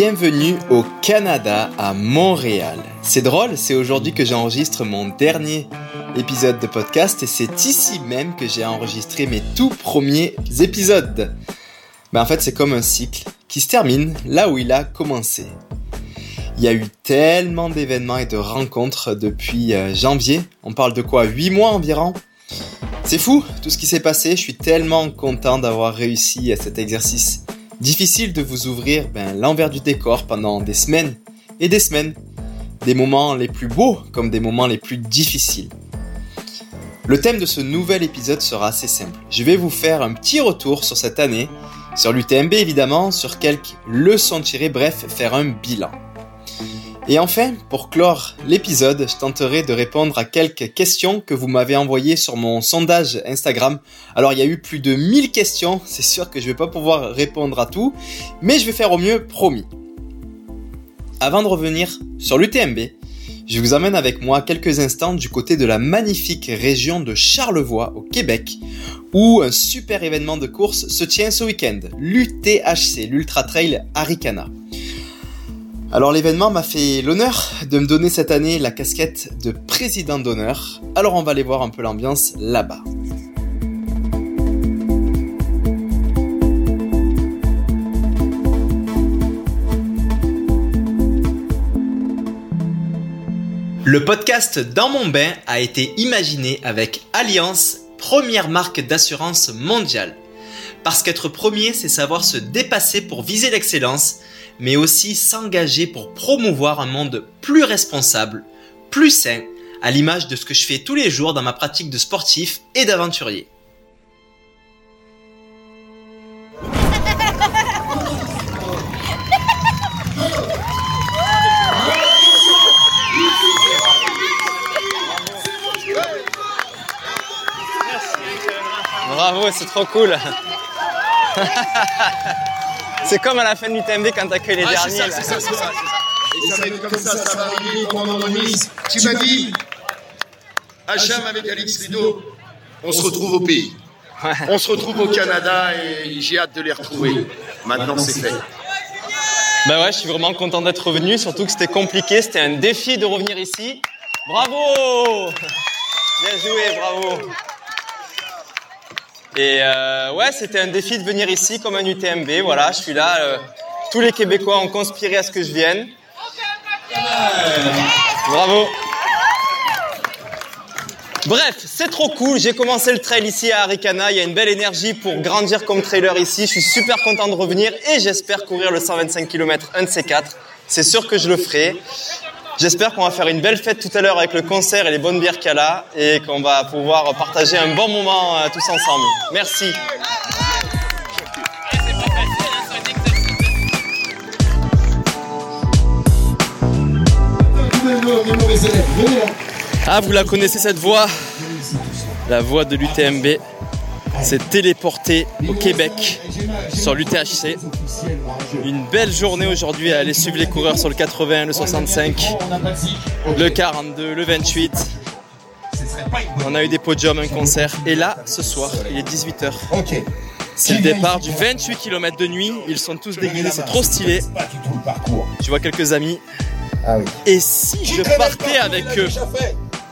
Bienvenue au Canada, à Montréal. C'est drôle, c'est aujourd'hui que j'enregistre mon dernier épisode de podcast et c'est ici même que j'ai enregistré mes tout premiers épisodes. Ben en fait, c'est comme un cycle qui se termine là où il a commencé. Il y a eu tellement d'événements et de rencontres depuis euh, janvier. On parle de quoi? 8 mois environ? C'est fou tout ce qui s'est passé. Je suis tellement content d'avoir réussi à cet exercice difficile de vous ouvrir ben, l'envers du décor pendant des semaines et des semaines. Des moments les plus beaux comme des moments les plus difficiles. Le thème de ce nouvel épisode sera assez simple. Je vais vous faire un petit retour sur cette année, sur l'UTMB évidemment, sur quelques leçons tirées, bref, faire un bilan. Et enfin, pour clore l'épisode, je tenterai de répondre à quelques questions que vous m'avez envoyées sur mon sondage Instagram. Alors il y a eu plus de 1000 questions, c'est sûr que je vais pas pouvoir répondre à tout, mais je vais faire au mieux, promis. Avant de revenir sur l'UTMB, je vous emmène avec moi quelques instants du côté de la magnifique région de Charlevoix au Québec, où un super événement de course se tient ce week-end, l'UTHC, l'Ultra Trail Aricana. Alors l'événement m'a fait l'honneur de me donner cette année la casquette de président d'honneur. Alors on va aller voir un peu l'ambiance là-bas. Le podcast Dans mon bain a été imaginé avec Alliance, première marque d'assurance mondiale. Parce qu'être premier, c'est savoir se dépasser pour viser l'excellence mais aussi s'engager pour promouvoir un monde plus responsable, plus sain, à l'image de ce que je fais tous les jours dans ma pratique de sportif et d'aventurier. Bravo, c'est trop cool. C'est comme à la fin de l'UTMB quand t'accueilles les derniers. C'est ça, c'est ça, c'est ça. Et ça va être comme ça, ça va arriver, Denise. Tu m'as dit, Hacham avec Alex Rideau, on se retrouve au pays. On se retrouve au Canada et j'ai hâte de les retrouver. Maintenant, c'est fait. Ben ouais, je suis vraiment content d'être revenu, surtout que c'était compliqué, c'était un défi de revenir ici. Bravo Bien joué, bravo et euh, ouais, c'était un défi de venir ici comme un UTMB. Voilà, je suis là. Euh, tous les Québécois ont conspiré à ce que je vienne. Bravo. Bref, c'est trop cool. J'ai commencé le trail ici à Aricana. Il y a une belle énergie pour grandir comme trailer ici. Je suis super content de revenir et j'espère courir le 125 km un de ces quatre. C'est sûr que je le ferai. J'espère qu'on va faire une belle fête tout à l'heure avec le concert et les bonnes bières qu'il y a et qu'on va pouvoir partager un bon moment euh, tous ensemble. Merci. Ah, vous la connaissez cette voix? La voix de l'UTMB s'est téléporté au Québec sur l'UTHC. Une belle journée aujourd'hui à aller suivre les coureurs sur le 80, le 65, le 42, le 28. On a eu des podiums, un concert. Et là, ce soir, il est 18h. C'est le départ du 28 km de nuit. Ils sont tous déguisés, c'est trop stylé. Tu vois quelques amis. Ah Et si je partais avec eux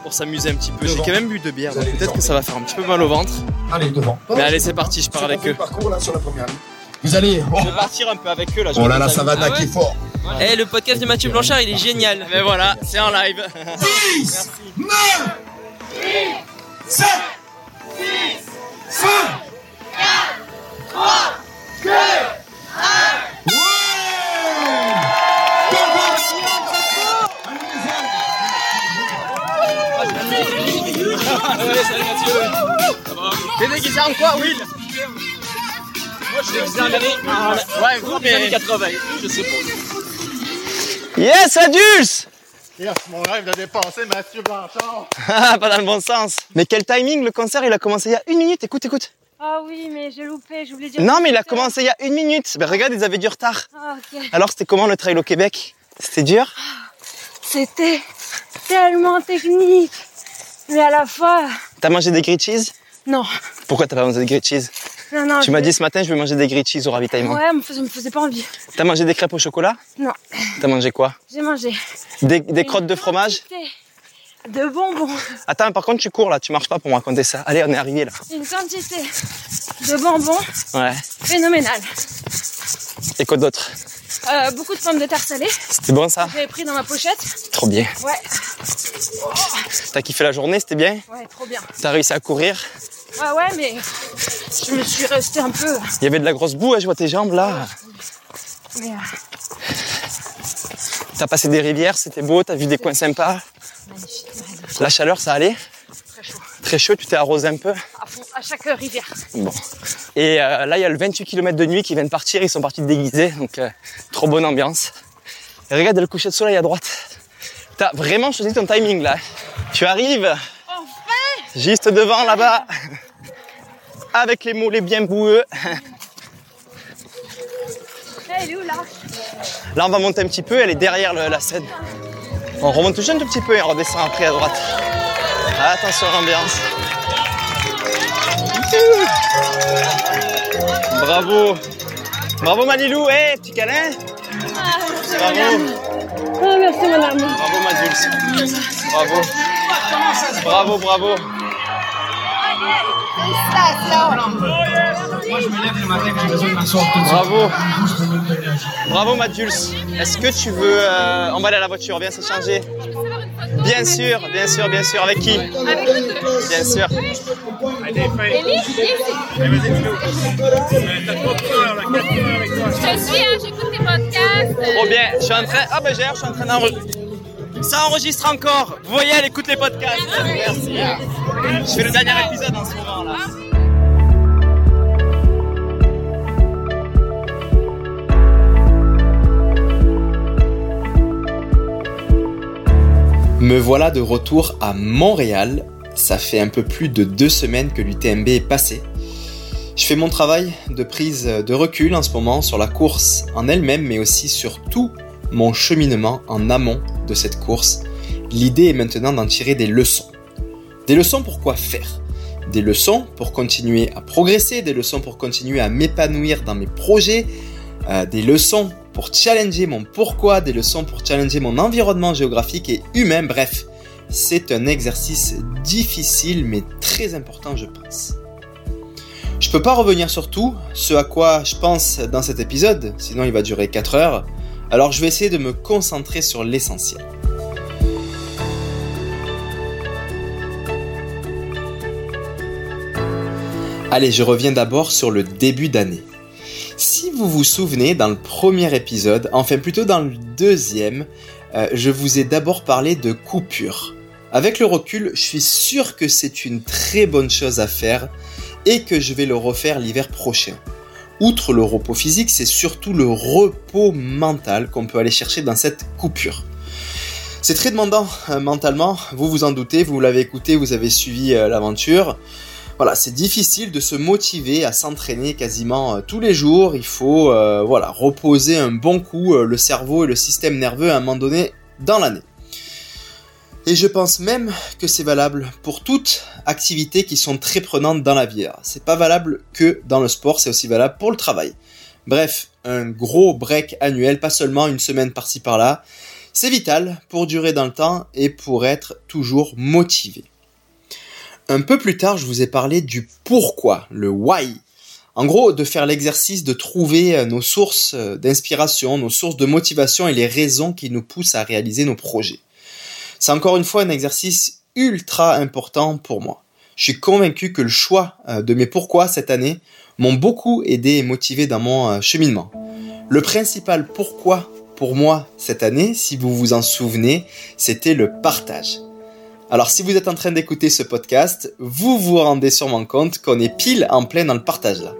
pour s'amuser un petit peu. J'ai quand même bu deux bières, donc peut-être que ça va faire un petit peu mal au ventre. Allez, devant. Mais allez, c'est parti, je pars avec eux. parcours là sur la première Vous allez. Je vais partir un peu avec eux là. Oh là là, ça va attaquer fort. Eh, le podcast de Mathieu Blanchard, il est génial. Mais voilà, c'est en live. 10, 9, 8, 7, 6, 5, 4, 3, 2, 1. T'es déguisé en quoi, Will? Moi, je suis déguisé en Ouais, groupe mais... 80, je sais pas. Yes, Adulce Yes, mon rêve de dépasser Mathieu Blanchard. Ah, pas dans le bon sens. Mais quel timing, le concert, il a commencé il y a une minute. Écoute, écoute. Ah oui, mais j'ai loupé, je voulais dire. Non, mais il a commencé il y a une minute. Ben regarde, ils avaient du retard. Ah. Alors, c'était comment le trail au Québec? C'était dur? C'était tellement technique. Mais à la fois, T'as mangé des grilled cheese? Non. Pourquoi t'as pas mangé de grilled cheese? Non, non. Tu m'as dit ce matin, je vais manger des grilled cheese au ravitaillement. Ouais, mais ça me faisait pas envie. T'as mangé des crêpes au chocolat? Non. T'as mangé quoi? J'ai mangé. Des, des crottes de fromage? De bonbons. Attends, par contre, tu cours là, tu marches pas pour me raconter ça. Allez, on est arrivé là. Une quantité de bonbons Ouais. phénoménale. Et quoi d'autre? Euh, beaucoup de pommes de terre salées. C'était bon ça J'avais pris dans ma pochette. Trop bien. Ouais. T'as kiffé la journée, c'était bien Ouais, trop bien. T'as réussi à courir Ouais, ouais, mais je me suis restée un peu. Il y avait de la grosse boue, hein, je vois tes jambes là. Mais euh, T'as passé des rivières, c'était beau, t'as vu des coins sympas. magnifique. La chaleur, ça allait Très chaud. Très chaud, tu t'es arrosé un peu À fond, à chaque rivière. Bon. Et euh, là, il y a le 28 km de nuit qui vient de partir, ils sont partis déguisés, donc euh, trop bonne ambiance. Et regarde le coucher de soleil à droite. T'as vraiment choisi ton timing là. Tu arrives juste devant là-bas, avec les mollets bien boueux. Elle est où là? Là, on va monter un petit peu, elle est derrière le- la scène. On remonte juste un tout petit peu et on redescend après à droite. Attention à l'ambiance. Bravo. Bravo Manilou, hé, petit câlin. Bravo. Oh, merci, madame. Bravo Madulce. Bravo. Bravo, bravo. Bravo. Bravo Mathius. Est-ce que tu veux... euh, on va aller à la voiture, viens s'échanger. Bien sûr, bien sûr, bien sûr. Avec qui Bien sûr. Je suis, hein, j'écoute tes podcasts. Trop bien. Je suis en train... Ah ben j'ai je suis en train d'enregistrer. Ça enregistre encore. Vous voyez, elle écoute les podcasts. Merci. Je fais le dernier épisode en ce moment là. Me voilà de retour à Montréal. Ça fait un peu plus de deux semaines que l'UTMB est passé. Je fais mon travail de prise de recul en ce moment sur la course en elle-même, mais aussi sur tout mon cheminement en amont de cette course. L'idée est maintenant d'en tirer des leçons. Des leçons pour quoi faire? Des leçons pour continuer à progresser, des leçons pour continuer à m'épanouir dans mes projets, euh, des leçons pour challenger mon pourquoi, des leçons pour challenger mon environnement géographique et humain, bref. C'est un exercice difficile mais très important je pense. Je peux pas revenir sur tout, ce à quoi je pense dans cet épisode, sinon il va durer 4 heures, alors je vais essayer de me concentrer sur l'essentiel. Allez, je reviens d'abord sur le début d'année. Si vous vous souvenez, dans le premier épisode, enfin plutôt dans le deuxième, euh, je vous ai d'abord parlé de coupure. Avec le recul, je suis sûr que c'est une très bonne chose à faire et que je vais le refaire l'hiver prochain. Outre le repos physique, c'est surtout le repos mental qu'on peut aller chercher dans cette coupure. C'est très demandant euh, mentalement, vous vous en doutez, vous l'avez écouté, vous avez suivi euh, l'aventure. Voilà, c'est difficile de se motiver à s'entraîner quasiment euh, tous les jours. Il faut euh, voilà reposer un bon coup euh, le cerveau et le système nerveux à un moment donné dans l'année. Et je pense même que c'est valable pour toutes activités qui sont très prenantes dans la vie. C'est pas valable que dans le sport, c'est aussi valable pour le travail. Bref, un gros break annuel, pas seulement une semaine par-ci par-là. C'est vital pour durer dans le temps et pour être toujours motivé. Un peu plus tard, je vous ai parlé du pourquoi, le why. En gros, de faire l'exercice de trouver euh, nos sources euh, d'inspiration, nos sources de motivation et les raisons qui nous poussent à réaliser nos projets. C'est encore une fois un exercice ultra important pour moi. Je suis convaincu que le choix euh, de mes pourquoi cette année m'ont beaucoup aidé et motivé dans mon cheminement. Le principal pourquoi pour moi cette année, si vous vous en souvenez, c'était le partage. Alors si vous êtes en train d'écouter ce podcast, vous vous rendez sûrement compte qu'on est pile en plein dans le partage là.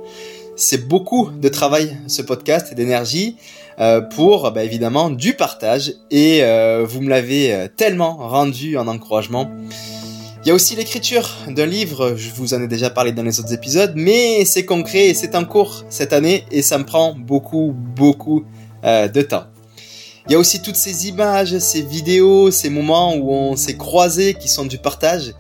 C'est beaucoup de travail ce podcast d'énergie euh, pour bah, évidemment du partage et euh, vous me l'avez euh, tellement rendu en encouragement. Il y a aussi l'écriture d'un livre, je vous en ai déjà parlé dans les autres épisodes, mais c'est concret et c'est en cours cette année et ça me prend beaucoup beaucoup de temps. Il y a aussi toutes ces images, ces vidéos, ces moments où on s'est croisés qui sont du partage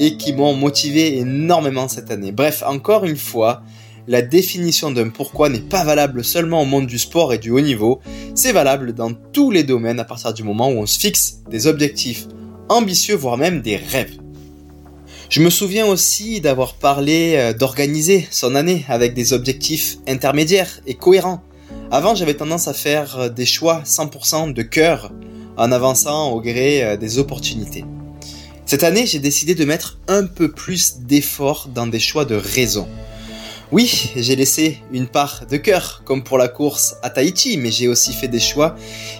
et qui m'ont motivé énormément cette année. Bref, encore une fois, la définition d'un pourquoi n'est pas valable seulement au monde du sport et du haut niveau, c'est valable dans tous les domaines à partir du moment où on se fixe des objectifs ambitieux, voire même des rêves. Je me souviens aussi d'avoir parlé euh, d'organiser son année avec des objectifs intermédiaires et cohérents. Avant, j'avais tendance à faire euh, des choix 100% de cœur en avançant au gré euh, des opportunités. Cette année, j'ai décidé de mettre un peu plus d'effort dans des choix de raison. Oui, j'ai laissé une part de cœur, comme pour la course à Tahiti, mais j'ai aussi fait des choix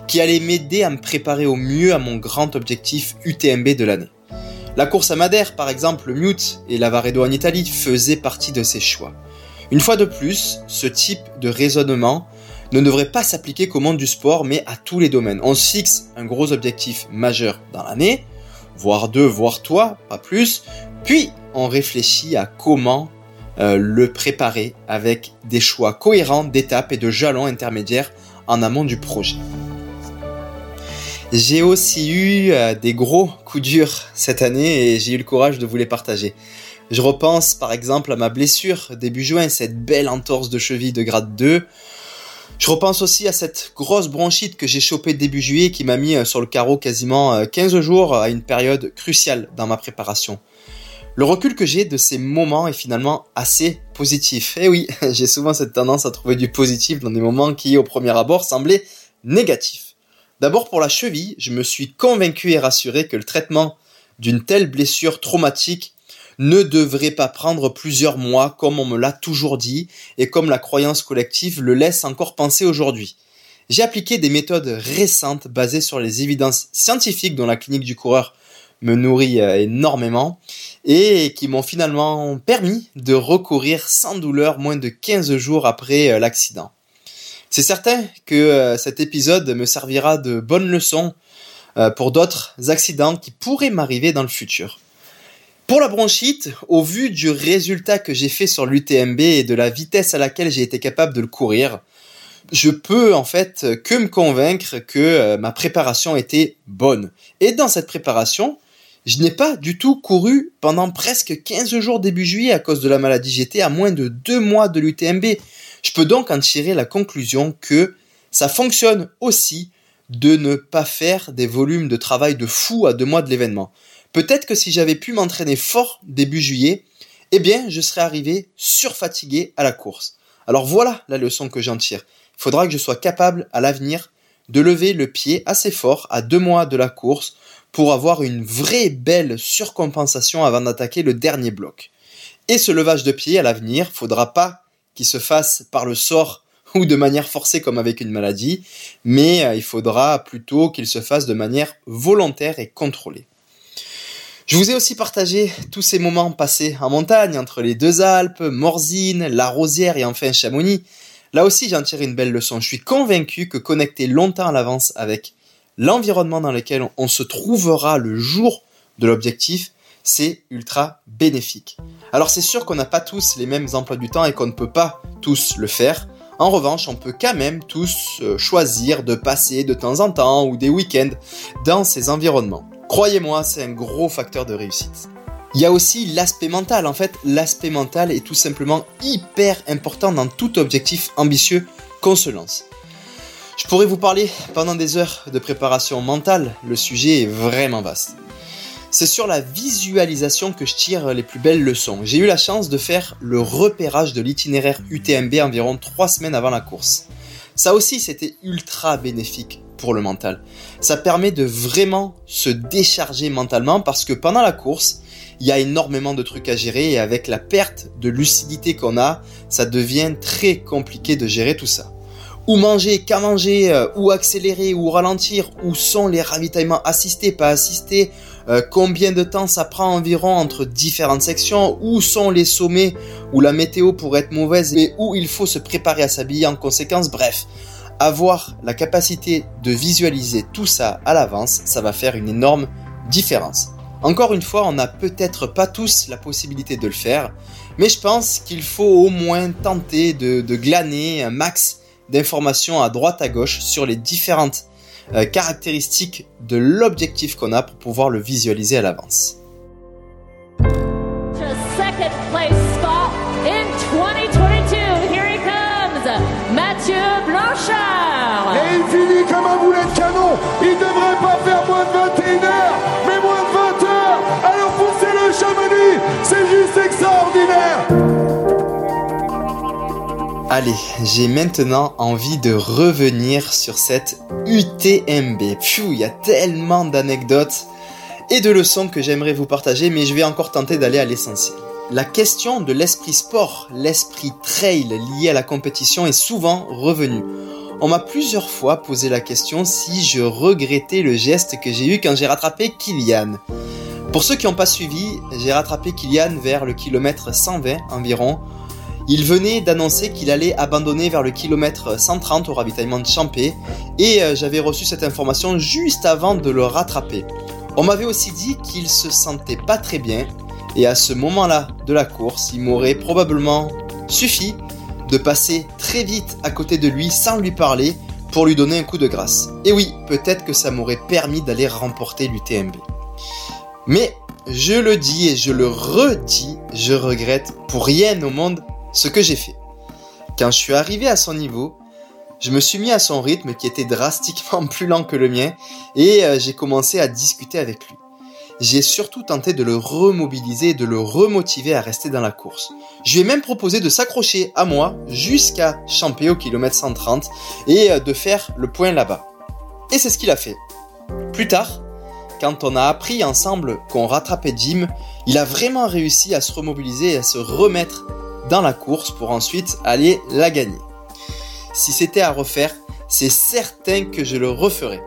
qui allaient m'aider à me préparer au mieux à mon grand objectif UTMB de l'année. La course à Madère, par exemple, le Mute et l'Avaredo en Italie faisaient partie de ces choix. Une fois de plus, ce type de raisonnement ne devrait pas s'appliquer qu'au monde du sport, mais à tous les domaines. On se fixe un gros objectif majeur dans l'année, voire deux, voire trois, pas plus, puis on réfléchit à comment euh, le préparer avec des choix cohérents d'étapes et de jalons intermédiaires en amont du projet. J'ai aussi eu euh, des gros coups durs cette année et j'ai eu le courage de vous les partager. Je repense par exemple à ma blessure début juin, cette belle entorse de cheville de grade 2. Je repense aussi à cette grosse bronchite que j'ai chopée début juillet qui m'a mis euh, sur le carreau quasiment 15 euh, jours à une période cruciale dans ma préparation. Le recul que j'ai de ces moments est finalement assez positif. Et eh oui, j'ai souvent cette tendance à trouver du positif dans des moments qui au premier abord semblaient négatifs. D'abord pour la cheville, je me suis convaincu et rassuré que le traitement d'une telle blessure traumatique ne devrait pas prendre plusieurs mois comme on me l'a toujours dit et comme la croyance collective le laisse encore penser aujourd'hui. J'ai appliqué des méthodes récentes basées sur les évidences scientifiques dont la clinique du coureur me nourrit euh, énormément et qui m'ont finalement permis de recourir sans douleur moins de 15 jours après euh, l'accident. C'est certain que euh, cet épisode me servira de bonne leçon pour d'autres accidents qui pourraient m'arriver dans le futur. Pour la bronchite, au vu du résultat que j'ai fait sur l'UTMB et de la vitesse à laquelle j'ai été capable de le courir, je peux en fait que me convaincre que euh, ma préparation était bonne. Et dans cette préparation, je n'ai pas du tout couru pendant presque 15 jours début juillet à cause de la maladie. J'étais à moins de 2 mois de l'UTMB. Je peux donc en tirer la conclusion que ça fonctionne aussi de ne pas faire des volumes de travail de fou à deux mois de l'événement. Peut-être que si j'avais pu m'entraîner fort début juillet, eh bien, je serais arrivé surfatigué à la course. Alors voilà la leçon que j'en tire. Il faudra que je sois capable à l'avenir de lever le pied assez fort à deux mois de la course pour avoir une vraie belle surcompensation avant d'attaquer le dernier bloc. Et ce levage de pied à l'avenir, faudra pas qui se fasse par le sort ou de manière forcée comme avec une maladie, mais euh, il faudra plutôt qu'il se fasse de manière volontaire et contrôlée. Je vous ai aussi partagé tous ces moments passés en montagne, entre les deux Alpes, Morzine, La Rosière et enfin Chamonix. Là aussi, j'en tire une belle leçon. Je suis convaincu que connecter longtemps à l'avance avec l'environnement dans lequel on se trouvera le jour de l'objectif, c'est ultra bénéfique. Alors c'est sûr qu'on n'a pas tous les mêmes emplois du temps et qu'on ne peut pas tous le faire. En revanche, on peut quand même tous euh, choisir de passer de temps en temps ou des week-ends dans ces environnements. Croyez-moi, c'est un gros facteur de réussite. Il y a aussi l'aspect mental. En fait, l'aspect mental est tout simplement hyper important dans tout objectif ambitieux qu'on se lance. Je pourrais vous parler pendant des heures de préparation mentale, le sujet est vraiment vaste c'est sur la visualisation que je tire les plus belles leçons. J'ai eu la chance de faire le repérage de l'itinéraire UTMB environ trois semaines avant la course. Ça aussi, c'était ultra bénéfique le mental. Ça permet de vraiment se décharger mentalement parce que pendant la course, il y a énormément de trucs à gérer et avec la perte de lucidité qu'on a, ça devient très compliqué de gérer tout ça. Où manger, qu'à manger, euh, où accélérer, ou ralentir, où sont les ravitaillements assistés, pas assistés, euh, combien de temps ça prend environ entre différentes sections, où sont les sommets où la météo pourrait être mauvaise et où il faut se préparer à s'habiller en conséquence. Bref, avoir la capacité de visualiser tout ça à l'avance, ça va faire une énorme différence. Encore une fois, on n'a peut-être pas tous la possibilité de le faire, mais je pense qu'il faut au moins tenter de, glaner un max d'informations à droite à gauche sur les différentes euh, caractéristiques de l'objectif qu'on a pour pouvoir le visualiser à l'avance. Allez, j'ai maintenant envie de revenir sur cette UTMB. Pfiou, il y a tellement d'anecdotes et de leçons que j'aimerais vous partager, mais je vais encore tenter d'aller à l'essentiel. La question de l'esprit sport, l'esprit trail lié à la compétition est souvent revenue. On m'a plusieurs fois posé la question si je regrettais le geste que j'ai eu quand j'ai rattrapé Kylian. Pour ceux qui n'ont pas suivi, j'ai rattrapé Kylian vers le kilomètre 120 environ. Il venait d'annoncer qu'il allait abandonner vers le kilomètre 130 au ravitaillement de Champé et euh, j'avais reçu cette information juste avant de le rattraper. On m'avait aussi dit qu'il se sentait pas très bien et à ce moment-là de la course, il m'aurait probablement suffi de passer très vite à côté de lui sans lui parler pour lui donner un coup de grâce. Et oui, peut-être que ça m'aurait permis d'aller remporter l'UTMB. Mais je le dis et je le redis, je regrette pour rien au monde ce que j'ai fait. Quand je suis arrivé à son niveau, je me suis mis à son rythme qui était drastiquement plus lent que le mien et euh, j'ai commencé à discuter avec lui. J'ai surtout tenté de le remobiliser et de le remotiver à rester dans la course. Je lui ai même proposé de s'accrocher à moi jusqu'à Champé au kilomètre 130 et euh, de faire le point là-bas. Et c'est ce qu'il a fait. Plus tard, quand on a appris ensemble qu'on rattrapait Jim, il a vraiment réussi à se remobiliser et à se remettre dans la course pour ensuite aller la gagner. Si c'était à refaire, c'est certain que je le referais.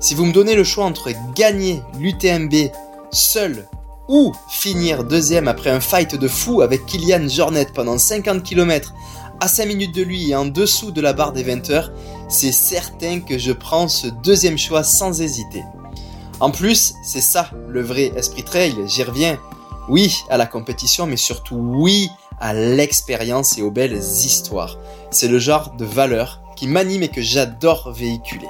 Si vous me donnez le choix entre gagner l'UTMB seul ou finir deuxième après un fight de fou avec Kylian Jornet pendant 50 km à 5 minutes de lui et en dessous de la barre des 20 heures, c'est certain que je prends ce deuxième choix sans hésiter. En plus, c'est ça le vrai esprit trail, j'y reviens. Oui à la compétition, mais surtout oui à l'expérience et aux belles histoires. C'est le genre de valeur qui m'anime et que j'adore véhiculer.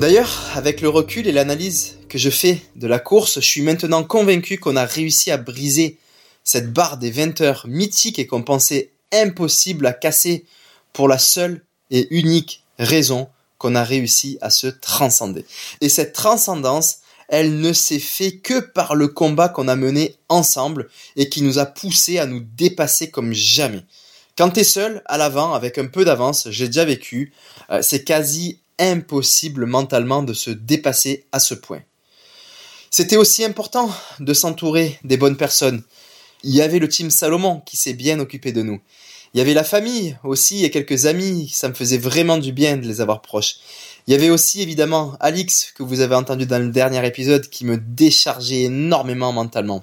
D'ailleurs, avec le recul et l'analyse que je fais de la course, je suis maintenant convaincu qu'on a réussi à briser cette barre des 20 heures mythique et qu'on pensait impossible à casser pour la seule et unique raison qu'on a réussi à se transcender. Et cette transcendance, elle ne s'est fait que par le combat qu'on a mené ensemble et qui nous a poussé à nous dépasser comme jamais. Quand t'es seul, à l'avant, avec un peu d'avance, j'ai déjà vécu, euh, c'est quasi impossible mentalement de se dépasser à ce point. C'était aussi important de s'entourer des bonnes personnes. Il y avait le team Salomon qui s'est bien occupé de nous. Il y avait la famille aussi et quelques amis, ça me faisait vraiment du bien de les avoir proches. Il y avait aussi évidemment Alix que vous avez entendu dans le dernier épisode qui me déchargeait énormément mentalement.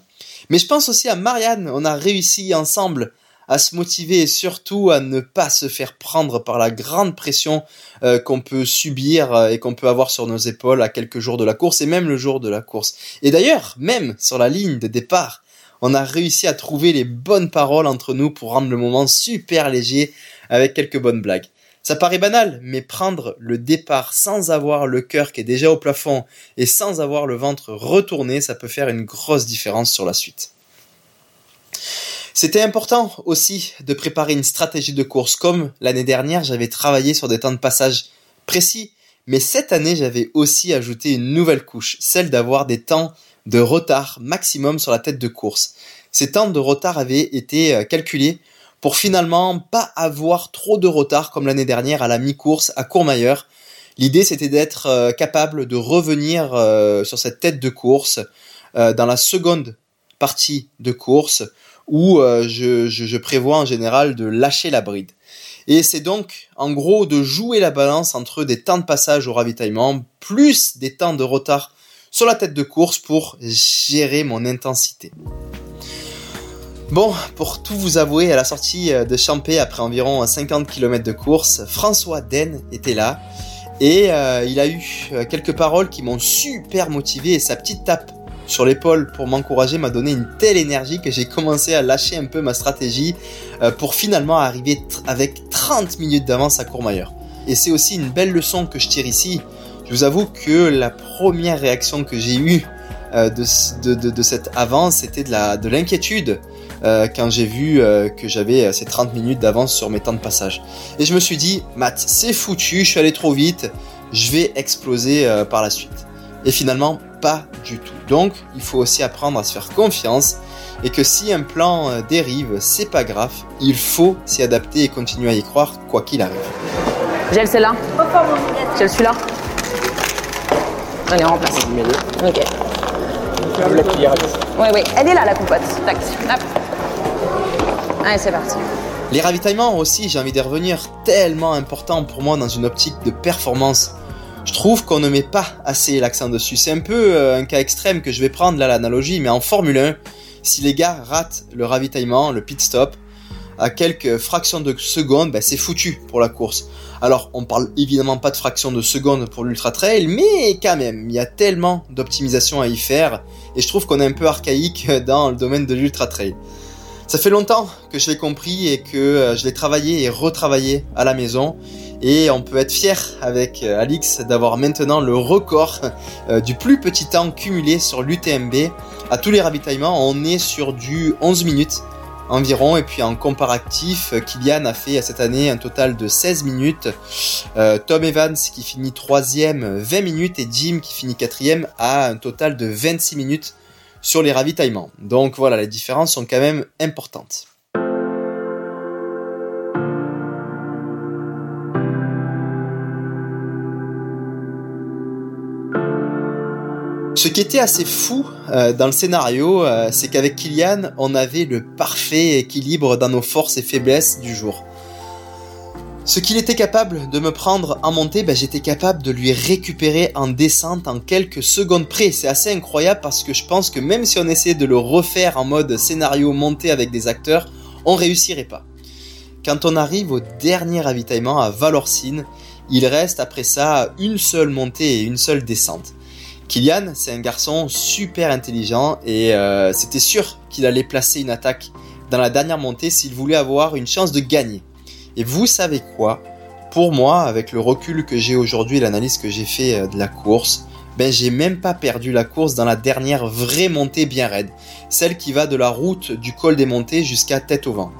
Mais je pense aussi à Marianne, on a réussi ensemble à se motiver et surtout à ne pas se faire prendre par la grande pression euh, qu'on peut subir euh, et qu'on peut avoir sur nos épaules à quelques jours de la course et même le jour de la course. Et d'ailleurs, même sur la ligne de départ, on a réussi à trouver les bonnes paroles entre nous pour rendre le moment super léger avec quelques bonnes blagues. Ça paraît banal, mais prendre le départ sans avoir le cœur qui est déjà au plafond et sans avoir le ventre retourné, ça peut faire une grosse différence sur la suite. C'était important aussi de préparer une stratégie de course comme l'année dernière j'avais travaillé sur des temps de passage précis, mais cette année j'avais aussi ajouté une nouvelle couche, celle d'avoir des temps de retard maximum sur la tête de course. Ces temps de retard avaient été euh, calculés pour finalement pas avoir trop de retard comme l'année dernière à la mi-course à Courmayeur. L'idée c'était d'être euh, capable de revenir euh, sur cette tête de course dans la seconde partie de course où je, prévois en général de lâcher la bride. Et c'est donc en gros de jouer la balance entre des temps de passage au ravitaillement plus des temps de retard sur la tête de course pour gérer mon intensité. Bon, pour tout vous avouer, à la sortie euh, de Champé, après environ 50 km de course, François Den était là. Et euh, il a eu euh, quelques paroles qui m'ont super motivé et sa petite tape sur l'épaule pour m'encourager m'a donné une telle énergie que j'ai commencé à lâcher un peu ma stratégie pour finalement arriver avec 30 minutes d'avance à Courmayeur. Et c'est aussi une belle leçon que je tire ici, je vous avoue que la première réaction que j'ai eue de, de, cette avance, la de l'inquiétude euh, quand j'ai vu euh, que j'avais ces 30 minutes d'avance sur mes temps de passage. Et je me suis dit, Matt, c'est foutu, je suis allé trop vite, je vais exploser par la suite. Et finalement, pas du tout. Donc, il faut aussi apprendre à se faire confiance et que si un plan euh, dérive, c'est pas grave, il faut s'y adapter et continuer à y croire quoi qu'il arrive. Gel, c'est là Gel, celui-là Allez, on remplace. Ok. Oui, oui. Elle est là, la compote. Tac. Hop. Allez, c'est parti. Les ravitaillements aussi, j'ai envie d'y revenir, tellement important pour moi dans une optique de performance. Je trouve qu'on ne met pas assez l'accent dessus. C'est un peu euh, un cas extrême que je vais prendre là l'analogie, mais en Formule 1, si les gars ratent le ravitaillement, le pit stop, à quelques fractions de secondes, ben c'est foutu pour la course. Alors, on parle évidemment pas de fractions de secondes pour l'ultra trail, mais quand même, il y a tellement d'optimisation à y faire, et je trouve qu'on est un peu archaïque dans le domaine de l'ultra trail. Ça fait longtemps que je l'ai compris et que euh, je l'ai travaillé et retravaillé à la maison. Et on peut être fier avec euh, Alix d'avoir maintenant le record euh, du plus petit temps cumulé sur l'UTMB. À tous les ravitaillements, on est sur du 11 minutes environ. Et puis en comparatif, Kylian a fait cette année un total de 16 minutes. Tom Evans qui finit 3 20 minutes. Et Jim qui finit 4 a un total de 26 minutes sur les ravitaillements. Donc voilà, les différences sont quand même importantes. Ce qui était assez fou euh, dans le scénario, euh, c'est qu'avec Kylian, on avait le parfait équilibre dans nos forces et faiblesses du jour. Ce qu'il était capable de me prendre en montée, ben, j'étais capable de lui récupérer en descente en quelques secondes près. C'est assez incroyable parce que je pense que même si on essayait de le refaire en mode scénario monté avec des acteurs, on réussirait pas. Quand on arrive au dernier ravitaillement à Valorcine, il reste après ça une seule montée et une seule descente. Kylian, c'est un garçon super intelligent et euh, c'était sûr qu'il allait placer une attaque dans la dernière montée s'il voulait avoir une chance de gagner. Et vous savez quoi? Pour moi, avec le recul que j'ai aujourd'hui et l'analyse que j'ai fait euh, de la course, ben j'ai même pas perdu la course dans la dernière vraie montée bien raide, celle qui va de la route du col des montées jusqu'à tête au vent.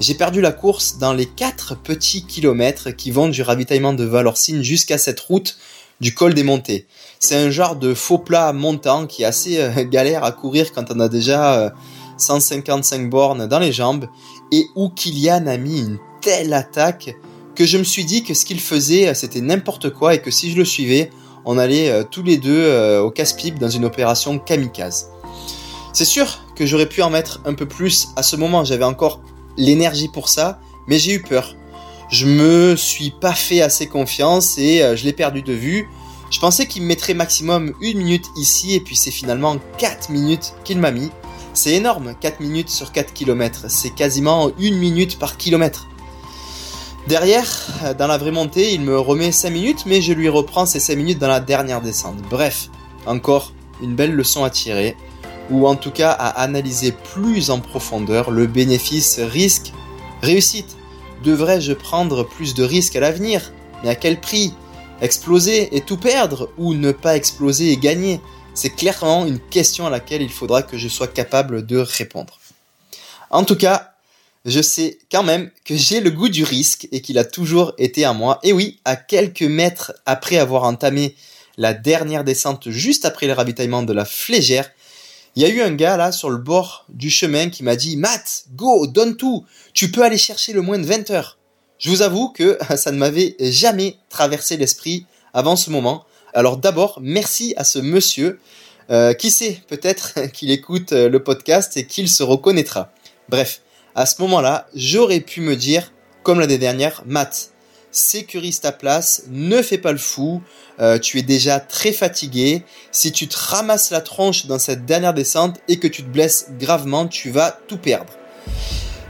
J'ai perdu la course dans les 4 petits kilomètres qui vont du ravitaillement de Valorcine jusqu'à cette route du col des montées. C'est un genre de faux plat montant qui est assez euh, galère à courir quand on a déjà 155 euh, bornes dans les jambes et où Kylian a mis une telle attaque que je me suis dit que ce qu'il faisait, c'était n'importe quoi et que si je le suivais, on allait euh, tous les deux euh, au casse-pipe dans une opération kamikaze. C'est sûr que j'aurais pu en mettre un peu plus à ce moment, j'avais encore l'énergie pour ça, mais j'ai eu peur. Je me suis pas fait assez confiance et euh, je l'ai perdu de vue. Je pensais qu'il me mettrait maximum une minute ici et puis c'est finalement 4 minutes qu'il m'a mis. C'est énorme, 4 minutes sur 4 km, c'est quasiment une minute par kilomètre. Derrière, euh, dans la vraie montée, il me remet 5 minutes, mais je lui reprends ces 5 minutes dans la dernière descente. Bref, encore une belle leçon à tirer, ou en tout cas à analyser plus en profondeur le bénéfice risque réussite. Devrais-je prendre plus de risques à l'avenir? Mais à quel prix? Exploser et tout perdre ou ne pas exploser et gagner? C'est clairement une question à laquelle il faudra que je sois capable de répondre. En tout cas, je sais quand même que j'ai le goût du risque et qu'il a toujours été à moi. Et oui, à quelques mètres après avoir entamé la dernière descente juste après le ravitaillement de la flégère, il y a eu un gars là sur le bord du chemin qui m'a dit Matt, go, donne tout, tu peux aller chercher le moins de 20 heures. Je vous avoue que ça ne m'avait jamais traversé l'esprit avant ce moment. Alors d'abord, merci à ce monsieur. Euh, qui sait, peut-être qu'il écoute le podcast et qu'il se reconnaîtra. Bref, à ce moment-là, j'aurais pu me dire, comme l'année dernière, Matt, sécurise ta place, ne fais pas le fou, euh, tu es déjà très fatigué, si tu te ramasses la tronche dans cette dernière descente et que tu te blesses gravement, tu vas tout perdre.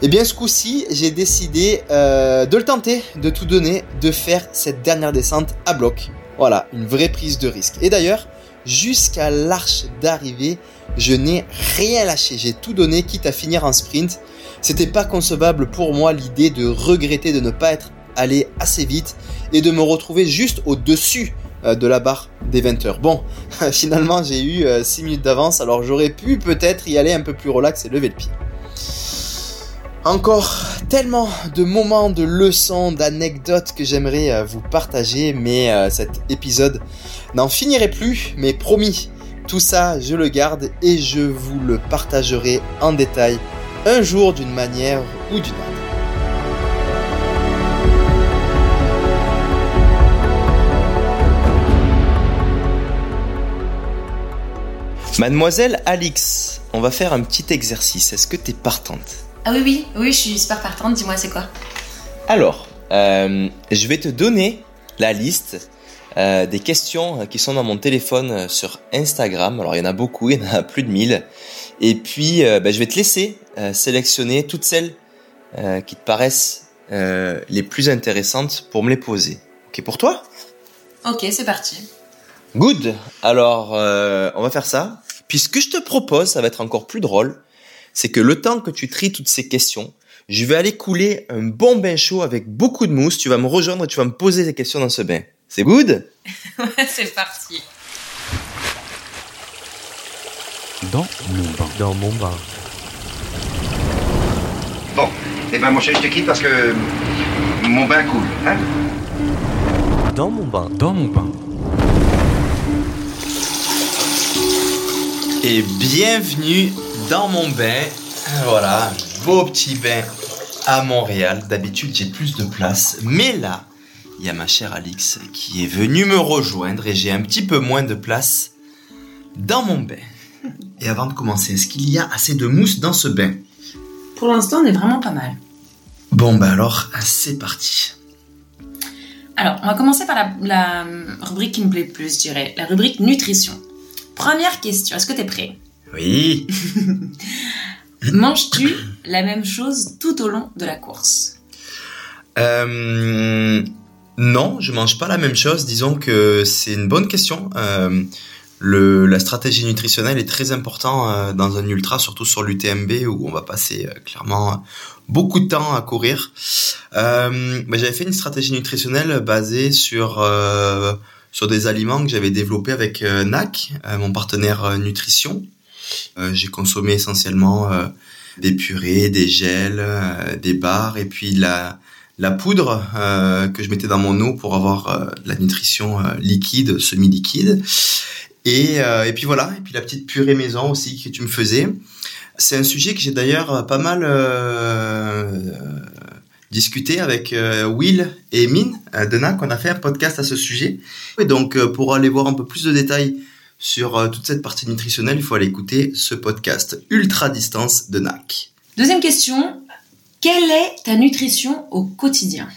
Et eh bien ce coup-ci, j'ai décidé euh, de le tenter, de tout donner, de faire cette dernière descente à bloc. Voilà, une vraie prise de risque. Et d'ailleurs, jusqu'à l'arche d'arrivée, je n'ai rien lâché, j'ai tout donné, quitte à finir en sprint. C'était pas concevable pour moi l'idée de regretter de ne pas être allé assez vite et de me retrouver juste au-dessus euh, de la barre des 20 heures. Bon, finalement j'ai eu 6 euh, minutes d'avance, alors j'aurais pu peut-être y aller un peu plus relax et lever le pied. Encore tellement de moments, de leçons, d'anecdotes que j'aimerais euh, vous partager, mais cet épisode n'en finirait plus, mais promis, tout ça je le garde et je vous le partagerai en détail un jour d'une manière ou d'une autre. Mademoiselle Alix, on va faire un petit exercice. Est-ce que t'es partante? Ah oui, oui, oui, je suis super partante. Dis-moi, c'est quoi? Alors, euh, je vais te donner la liste euh, des questions qui sont dans mon téléphone sur Instagram. Alors, il y en a beaucoup, il y en a plus de 1000. Et puis, euh, ben, je vais te laisser sélectionner toutes celles qui te paraissent les plus intéressantes pour me les poser. Ok pour toi? Ok, c'est parti. Good. Alors, on va faire ça. Puis ce que je te propose, ça va être encore plus drôle, c'est que le temps que tu tries toutes ces questions, je vais aller couler un bon bain chaud avec beaucoup de mousse. Tu vas me rejoindre et tu vas me poser des questions dans ce bain. C'est good? Ouais, c'est parti. Dans mon bain. Dans mon bain. Bon, eh ben mon chéri, je te quitte parce que mon bain coule, hein Dans mon bain. Dans mon bain. Et bienvenue dans mon bain. Voilà, beau petit bain à Montréal. D'habitude, j'ai plus de place, mais là, il y a ma chère Alix qui est venue me rejoindre et j'ai un petit peu moins de place dans mon bain. Et avant de commencer, est-ce qu'il y a assez de mousse dans ce bain? Pour l'instant, on est vraiment pas mal. Bon, bah alors, c'est parti. Alors, on va commencer par la, la rubrique qui me plaît le plus, je dirais. La rubrique nutrition. Première question, est-ce que tu es prêt? Oui. Manges-tu la même chose tout au long de la course? Euh, non, je mange pas la même chose. Disons que c'est une bonne question. Euh, le, la stratégie nutritionnelle est très importante euh, dans un ultra, surtout sur l'UTMB où on va passer euh, clairement beaucoup de temps à courir. Euh, bah, j'avais fait une stratégie nutritionnelle basée sur euh, sur des aliments que j'avais développés avec euh, NAC, euh, mon partenaire euh, nutrition. Euh, J'ai consommé essentiellement euh, des purées, des gels, euh, des bars et puis la la poudre euh, que je mettais dans mon eau pour avoir euh, de la nutrition euh, liquide, semi-liquide. Et, euh, et puis voilà, et puis la petite purée maison aussi que tu me faisais. C'est un sujet que j'ai d'ailleurs pas mal euh, discuté avec euh, Will et Mine euh, de NAC. On a fait un podcast à ce sujet. Et donc euh, pour aller voir un peu plus de détails sur euh, toute cette partie nutritionnelle, il faut aller écouter ce podcast Ultra Distance de NAC. Deuxième question, quelle est ta nutrition au quotidien?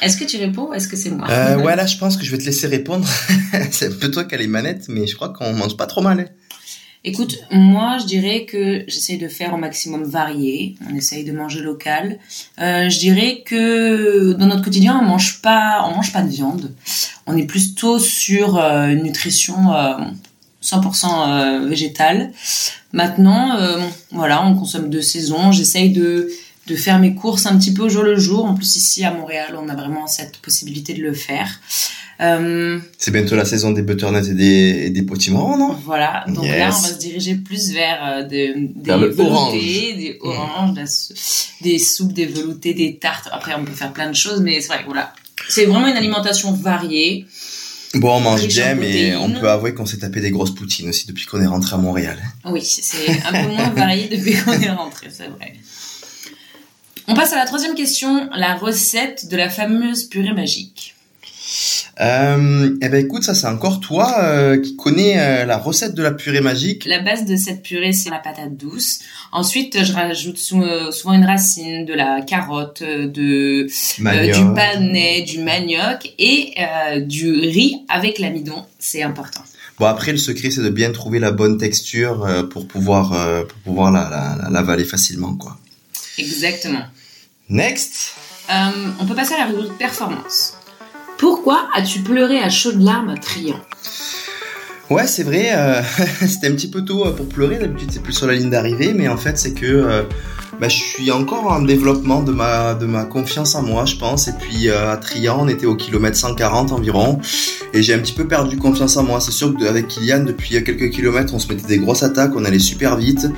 Est-ce que tu réponds ou est-ce que c'est moi Euh, ouais, là, je pense que je vais te laisser répondre. c'est un peu toi qui as les manettes, mais je crois qu'on mange pas trop mal. hein. Écoute, moi je dirais que j'essaye de faire au maximum varié. On essaye de manger local. Euh, je dirais que dans notre quotidien on mange pas, on mange pas de viande. On est plutôt sur euh, une nutrition euh, 100% euh, végétale. Maintenant, voilà, on consomme de saison. J'essaye de de faire mes courses un petit peu au jour le jour. En plus ici à Montréal, on a vraiment cette possibilité de le faire. Euh, C'est bientôt la saison des butternuts et des, et des potimarrons, non? Voilà, donc Yes. là, on va se diriger plus vers euh, de- des Vers le veloutés, orange. des oranges, de la sou- des soupes, des veloutés, des tartes. Après, on peut faire plein de choses, mais c'est vrai voilà. C'est vraiment une alimentation variée. Bon, on mange bien, en mais on peut avouer qu'on s'est tapé des grosses poutines aussi depuis qu'on est rentré à Montréal. Oui, c'est un peu moins varié depuis qu'on est rentré, c'est vrai. On passe à la troisième question, la recette de la fameuse purée magique. Euh, eh ben écoute, ça c'est encore toi euh, qui connais euh, la recette de la purée magique. La base de cette purée, c'est la patate douce. Ensuite, je rajoute sou- souvent une racine, de la carotte, de du panais, du manioc et du riz avec l'amidon. C'est important. Bon après le secret c'est de bien trouver la bonne texture pour pouvoir pour pouvoir la, la, la- l'avaler facilement quoi. Exactement. Next. Euh, on peut passer à la rubrique performance. Pourquoi as-tu pleuré à chaudes larmes triant Ouais, c'est vrai, euh, c'était un petit peu tôt euh, pour pleurer. D'habitude, c'est plus sur la ligne d'arrivée, mais en fait, c'est que bah, je suis encore en développement de ma, de ma confiance en moi, je pense. Et puis euh, à Trian, on était au kilomètre 140 environ. Et j'ai un petit peu perdu confiance en moi. C'est sûr qu'avec Kylian, depuis quelques kilomètres, on se mettait des grosses attaques, on allait super vite.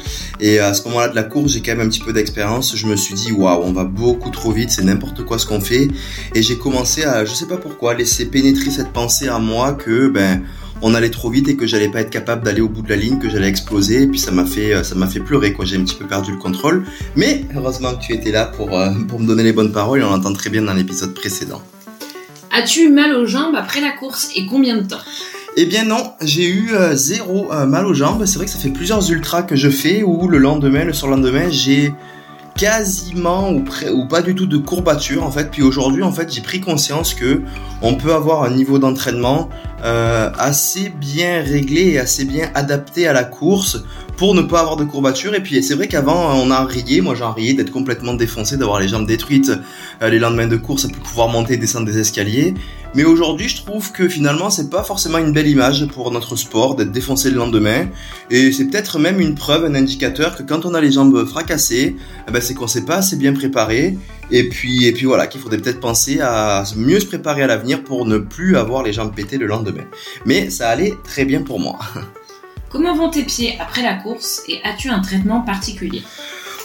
Et à ce moment-là de la course, j'ai quand même un petit peu d'expérience. Je me suis dit, waouh, on va beaucoup trop vite, c'est n'importe quoi ce qu'on fait. Et j'ai commencé à, je sais pas pourquoi, laisser pénétrer cette pensée à moi que, ben, on allait trop vite et que j'allais pas être capable d'aller au bout de la ligne, que j'allais exploser. Et puis ça m'a fait, euh, ça m'a fait pleurer, quoi. J'ai un petit peu perdu le contrôle. Mais heureusement que tu étais là pour, euh, pour me donner les bonnes paroles et on l'entend très bien dans l'épisode précédent. As-tu eu mal aux jambes après la course et combien de temps? Eh bien non, j'ai eu euh, zéro mal aux jambes. C'est vrai que ça fait plusieurs ultras que je fais où le lendemain, le surlendemain, j'ai quasiment ou, pas du tout de courbature en fait. Puis aujourd'hui en fait j'ai pris conscience que on peut avoir un niveau d'entraînement euh, assez bien réglé et assez bien adapté à la course pour ne pas avoir de courbature. Et puis c'est vrai qu'avant on a rié, moi j'en riais d'être complètement défoncé, d'avoir les jambes détruites euh, les lendemains de course, à pouvoir monter et descendre des escaliers. Mais aujourd'hui, je trouve que finalement, c'est pas forcément une belle image pour notre sport d'être défoncé le lendemain. Et c'est peut-être même une preuve, un indicateur que quand on a les jambes fracassées, eh ben c'est qu'on s'est pas assez bien préparé. Et puis, et puis voilà, qu'il faudrait peut-être penser à mieux se préparer à l'avenir pour ne plus avoir les jambes pétées le lendemain. Mais ça allait très bien pour moi. Comment vont tes pieds après la course et as-tu un traitement particulier?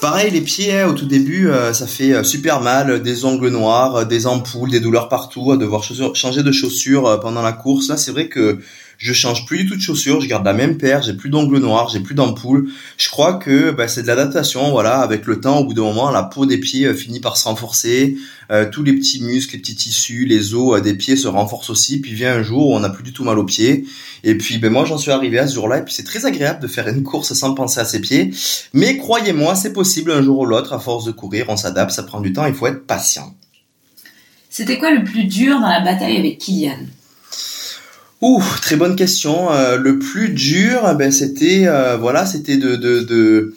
Pareil, les pieds, hein, au tout début, euh, ça fait euh, super mal, des ongles noirs, euh, des ampoules, des douleurs partout, devoir changer de chaussures pendant la course. Là, c'est vrai que je change plus du tout de chaussures, je garde la même paire, j'ai plus d'ongles noirs, j'ai plus d'ampoules. Je crois que bah, c'est de l'adaptation, voilà, avec le temps, au bout d'un moment, la peau des pieds finit par se renforcer, tous les petits muscles, les petits tissus, les os des pieds se renforcent aussi, puis vient un jour où on n'a plus du tout mal aux pieds. Et puis ben moi j'en suis arrivé à ce jour-là, et puis c'est très agréable de faire une course sans penser à ses pieds. Mais croyez-moi, c'est possible un jour ou l'autre, à force de courir, on s'adapte, ça prend du temps, il faut être patient. C'était quoi le plus dur dans la bataille avec Kylian? Ouh, très bonne question. Euh, le plus dur, ben c'était euh, voilà, c'était de, de, de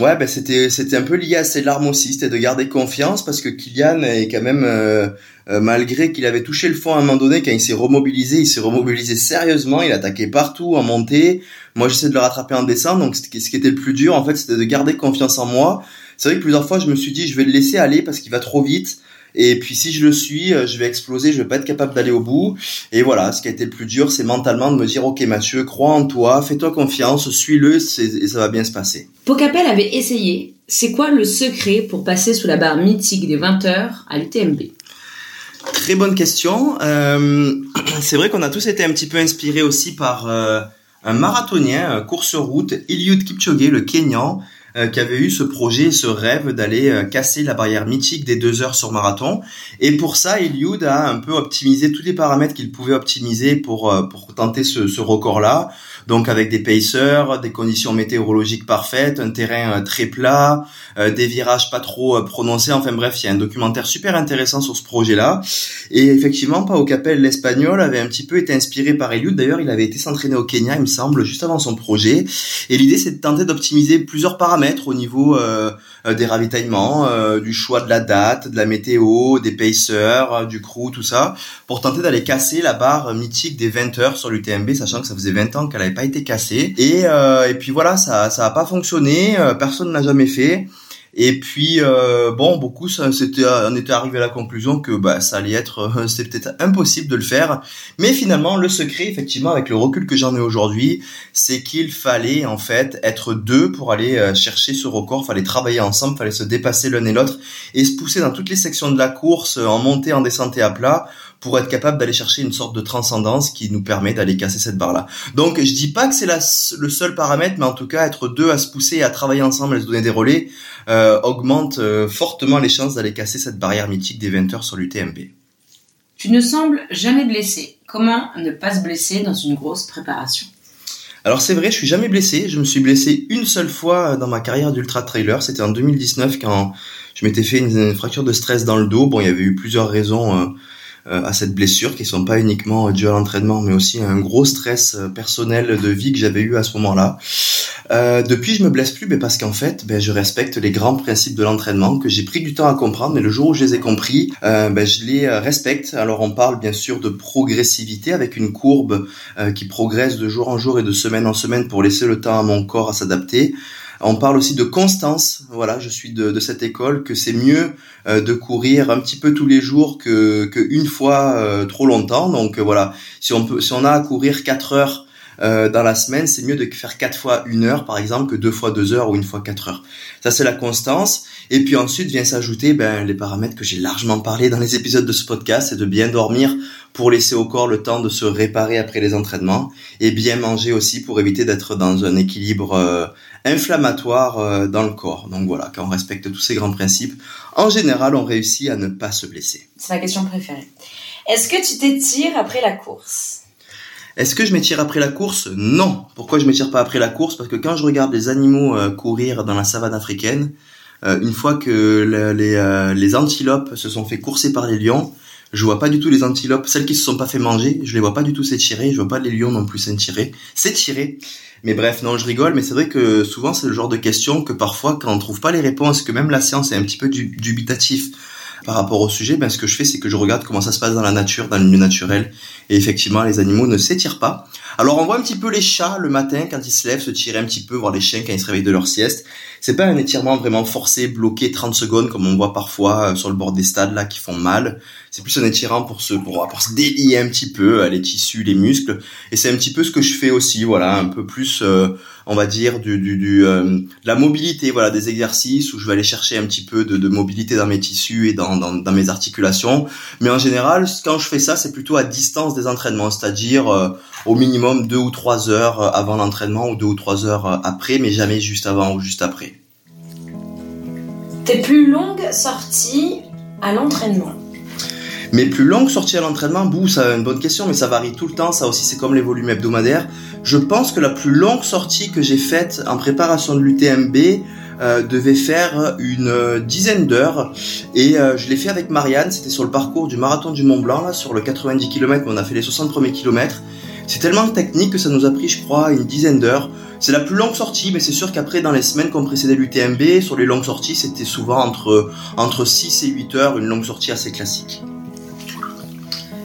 Ouais, ben c'était c'était un peu lié à ses larmes aussi, c'était de garder confiance parce que Kylian est quand même euh, euh, malgré qu'il avait touché le fond à un moment donné quand il s'est remobilisé, il s'est remobilisé sérieusement, il attaquait partout en montée. Moi, j'essaie de le rattraper en descente, donc ce qui était le plus dur en fait, c'était de garder confiance en moi. C'est vrai que plusieurs fois, je me suis dit je vais le laisser aller parce qu'il va trop vite. Et puis si je le suis, euh, je vais exploser, je vais pas être capable d'aller au bout. Et voilà, ce qui a été le plus dur, c'est mentalement de me dire, ok Mathieu, crois en toi, fais-toi confiance, suis-le, et ça va bien se passer. Pocapel avait essayé. C'est quoi le secret pour passer sous la barre mythique des 20 heures à l'UTMB Très bonne question. Euh, c'est vrai qu'on a tous été un petit peu inspirés aussi par euh, un marathonien, course route, Eliud Kipchoge, le Kenyan, euh, qui avait eu ce projet, ce rêve d'aller euh, casser la barrière mythique des deux heures sur marathon. Et pour ça, Eliud a un peu optimisé tous les paramètres qu'il pouvait optimiser pour, euh, pour tenter ce, ce record-là. Donc avec des pacers, des conditions météorologiques parfaites, un terrain très plat, des virages pas trop prononcés. Enfin bref, il y a un documentaire super intéressant sur ce projet-là. Et effectivement, Pao Capel, l'espagnol, avait un petit peu été inspiré par Eliud. D'ailleurs, il avait été s'entraîner au Kenya, il me semble, juste avant son projet. Et l'idée, c'est de tenter d'optimiser plusieurs paramètres au niveau euh, euh, des ravitaillements, euh, du choix de la date, de la météo, des pacers, du crew, tout ça, pour tenter d'aller casser la barre mythique des 20 heures sur l'UTMB, sachant que ça faisait 20 ans qu'elle n'avait pas été cassée. Et, et puis voilà, ça ça a pas fonctionné, personne n'a jamais fait. Et puis euh, bon, beaucoup ça, c'était, on était arrivé à la conclusion que bah ça allait être, euh, c'était peut-être impossible de le faire. Mais finalement, le secret, effectivement, avec le recul que j'en ai aujourd'hui, c'est qu'il fallait en fait être deux pour aller euh, chercher ce record. Fallait travailler ensemble, fallait se dépasser l'un et l'autre et se pousser dans toutes les sections de la course, en montée, en descente et à plat pour être capable d'aller chercher une sorte de transcendance qui nous permet d'aller casser cette barre-là. Donc je dis pas que c'est le seul paramètre, mais en tout cas être deux à se pousser et à travailler ensemble, à se donner des relais, euh, augmente euh, fortement les chances d'aller casser cette barrière mythique des 20 heures sur l'UTMB. Tu ne sembles jamais blessé. Comment ne pas se blesser dans une grosse préparation? Alors c'est vrai, je suis jamais blessé. Je me suis blessé une seule fois dans ma carrière d'ultra trailer. C'était en 2019 quand je m'étais fait une, fracture de stress dans le dos. Bon, il y avait eu plusieurs raisons euh, à cette blessure qui sont pas uniquement dues à l'entraînement mais aussi à un gros stress euh, personnel de vie que j'avais eu à ce moment-là. Euh, depuis je me blesse plus mais parce qu'en fait ben, je respecte les grands principes de l'entraînement que j'ai pris du temps à comprendre mais le jour où je les ai compris euh, ben, je les respecte. Alors on parle bien sûr de progressivité avec une courbe qui progresse de jour en jour et de semaine en semaine pour laisser le temps à mon corps à s'adapter. On parle aussi de constance. Voilà, je suis de, cette école que c'est mieux euh, de courir un petit peu tous les jours que, que une fois euh, trop longtemps. Donc euh, voilà, si on peut, si on a à courir 4 heures dans la semaine, c'est mieux de faire quatre fois une heure, par exemple, que deux fois deux heures ou une fois quatre heures. Ça, c'est la constance. Et puis ensuite vient s'ajouter ben, les paramètres que j'ai largement parlé dans les épisodes de ce podcast, c'est de bien dormir pour laisser au corps le temps de se réparer après les entraînements et bien manger aussi pour éviter d'être dans un équilibre inflammatoire dans le corps. Donc voilà, quand on respecte tous ces grands principes, en général, on réussit à ne pas se blesser. C'est ma question préférée. Est-ce que tu t'étires après la course? Est-ce que je m'étire après la course? Non. Pourquoi je m'étire pas après la course? Parce que quand je regarde les animaux courir dans la savane africaine, une fois que les, les, antilopes se sont fait courser par les lions, je vois pas du tout les antilopes, celles qui se sont pas fait manger, je les vois pas du tout s'étirer, je vois pas les lions non plus s'étirer, s'étirer. Mais bref, non, je rigole, mais c'est vrai que souvent c'est le genre de question que parfois quand on trouve pas les réponses, que même la science est un petit peu dubitatif par rapport au sujet, ben ce que je fais c'est que je regarde comment ça se passe dans la nature, dans le milieu naturel, et effectivement les animaux ne s'étirent pas. Alors on voit un petit peu les chats le matin quand ils se lèvent se tirer un petit peu, voir les chiens quand ils se réveillent de leur sieste. C'est pas un étirement vraiment forcé, bloqué 30 secondes comme on voit parfois sur le bord des stades là qui font mal. C'est plus un étirant pour se pour, pour se délier un petit peu les tissus, les muscles. Et c'est un petit peu ce que je fais aussi, voilà, un peu plus, euh, on va dire du du, du euh, de la mobilité, voilà, des exercices où je vais aller chercher un petit peu de, de mobilité dans mes tissus et dans, dans, dans mes articulations. Mais en général, quand je fais ça, c'est plutôt à distance des entraînements, c'est-à-dire euh, au minimum deux ou trois heures avant l'entraînement ou deux ou trois heures après, mais jamais juste avant ou juste après. Tes plus longues sorties à l'entraînement mes plus longues sorties à l'entraînement, bouh, ça une bonne question, mais ça varie tout le temps. Ça aussi, c'est comme les volumes hebdomadaires. Je pense que la plus longue sortie que j'ai faite en préparation de l'UTMB euh, devait faire une dizaine d'heures et euh, je l'ai fait avec Marianne. C'était sur le parcours du marathon du Mont Blanc, là, sur le 90 km. On a fait les 60 premiers kilomètres. C'est tellement technique que ça nous a pris, je crois, une dizaine d'heures. C'est la plus longue sortie, mais c'est sûr qu'après, dans les semaines qu'on précédait l'UTMB, sur les longues sorties, c'était souvent entre, entre 6 et 8 heures, une longue sortie assez classique.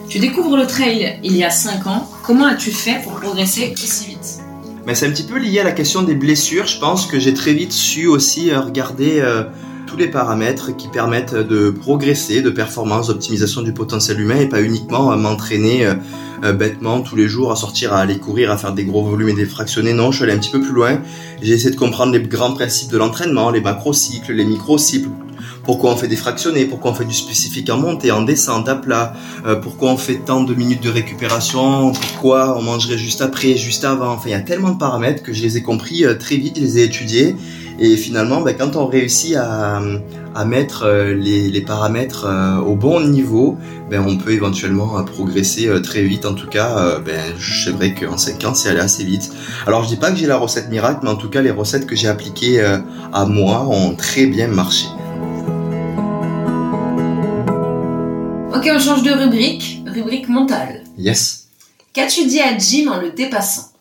Tu découvres le trail il y a 5 ans. Comment as-tu fait pour progresser aussi vite Mais c'est un petit peu lié à la question des blessures. Je pense que j'ai très vite su aussi euh, regarder euh, tous les paramètres qui permettent de progresser, de performance, d'optimisation du potentiel humain et pas uniquement m'entraîner euh, bêtement tous les jours à sortir, à aller courir, à faire des gros volumes et des fractionnés. Non, je suis allé un petit peu plus loin. J'ai essayé de comprendre les grands principes de l'entraînement, les macro-cycles, les micro-cycles, pourquoi on fait des fractionnés, pourquoi on fait du spécifique en montée, en descente, à plat, euh, pourquoi on fait tant de minutes de récupération, pourquoi on mangerait juste après, juste avant? Enfin, il y a tellement de paramètres que je les ai compris euh, très vite, je les ai étudiés. Et finalement, ben, quand on réussit à, mettre euh, les, paramètres au bon niveau, ben, on peut éventuellement progresser très vite. En tout cas, ben, c'est vrai qu'en 5 ans, c'est allé assez vite. Alors, je dis pas que j'ai la recette miracle, mais en tout cas, les recettes que j'ai appliquées à moi ont très bien marché. On change de rubrique. Rubrique mentale. Yes. Qu'as-tu dit à Jim en le dépassant?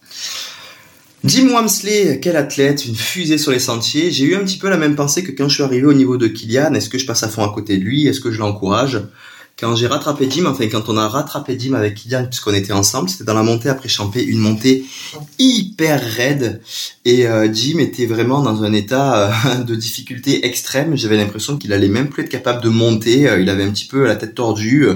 Jim Wamsley, quel athlète, une fusée sur les sentiers. J'ai eu un petit peu la même pensée que quand je suis arrivé au niveau de Kylian. Est-ce que je passe à fond à côté de lui? Est-ce que je l'encourage? Quand j'ai rattrapé Jim, enfin quand on a rattrapé Jim avec Kylian puisqu'on était ensemble, c'était dans la montée après Champé, une montée hyper raide et euh, Jim était vraiment dans un état euh, de difficulté extrême. J'avais l'impression qu'il allait même plus être capable de monter, euh, il avait un petit peu la tête tordue,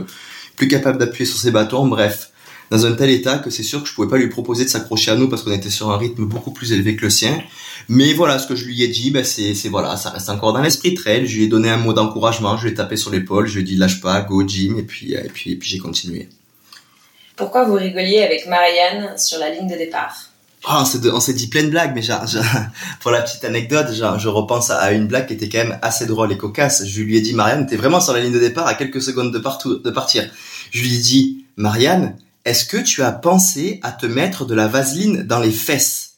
plus capable d'appuyer sur ses bâtons, bref dans un tel état que c'est sûr que je pouvais pas lui proposer de s'accrocher à nous parce qu'on était sur un rythme beaucoup plus élevé que le sien. Mais voilà, ce que je lui ai dit, ben c'est, c'est voilà, ça reste encore dans l'esprit trail. Je lui ai donné un mot d'encouragement, je lui ai tapé sur l'épaule, je lui ai dit lâche pas, go Jim, et puis et puis et puis j'ai continué. Pourquoi vous rigoliez avec Marianne sur la ligne de départ? Oh, on s'est dit plein de blagues, mais genre, pour la petite anecdote, genre, je repense à une blague qui était quand même assez drôle et cocasse. Je lui ai dit, Marianne, t'es vraiment sur la ligne de départ à quelques secondes de, partout, de partir. Je lui ai dit, Marianne, est-ce que tu as pensé à te mettre de la vaseline dans les fesses?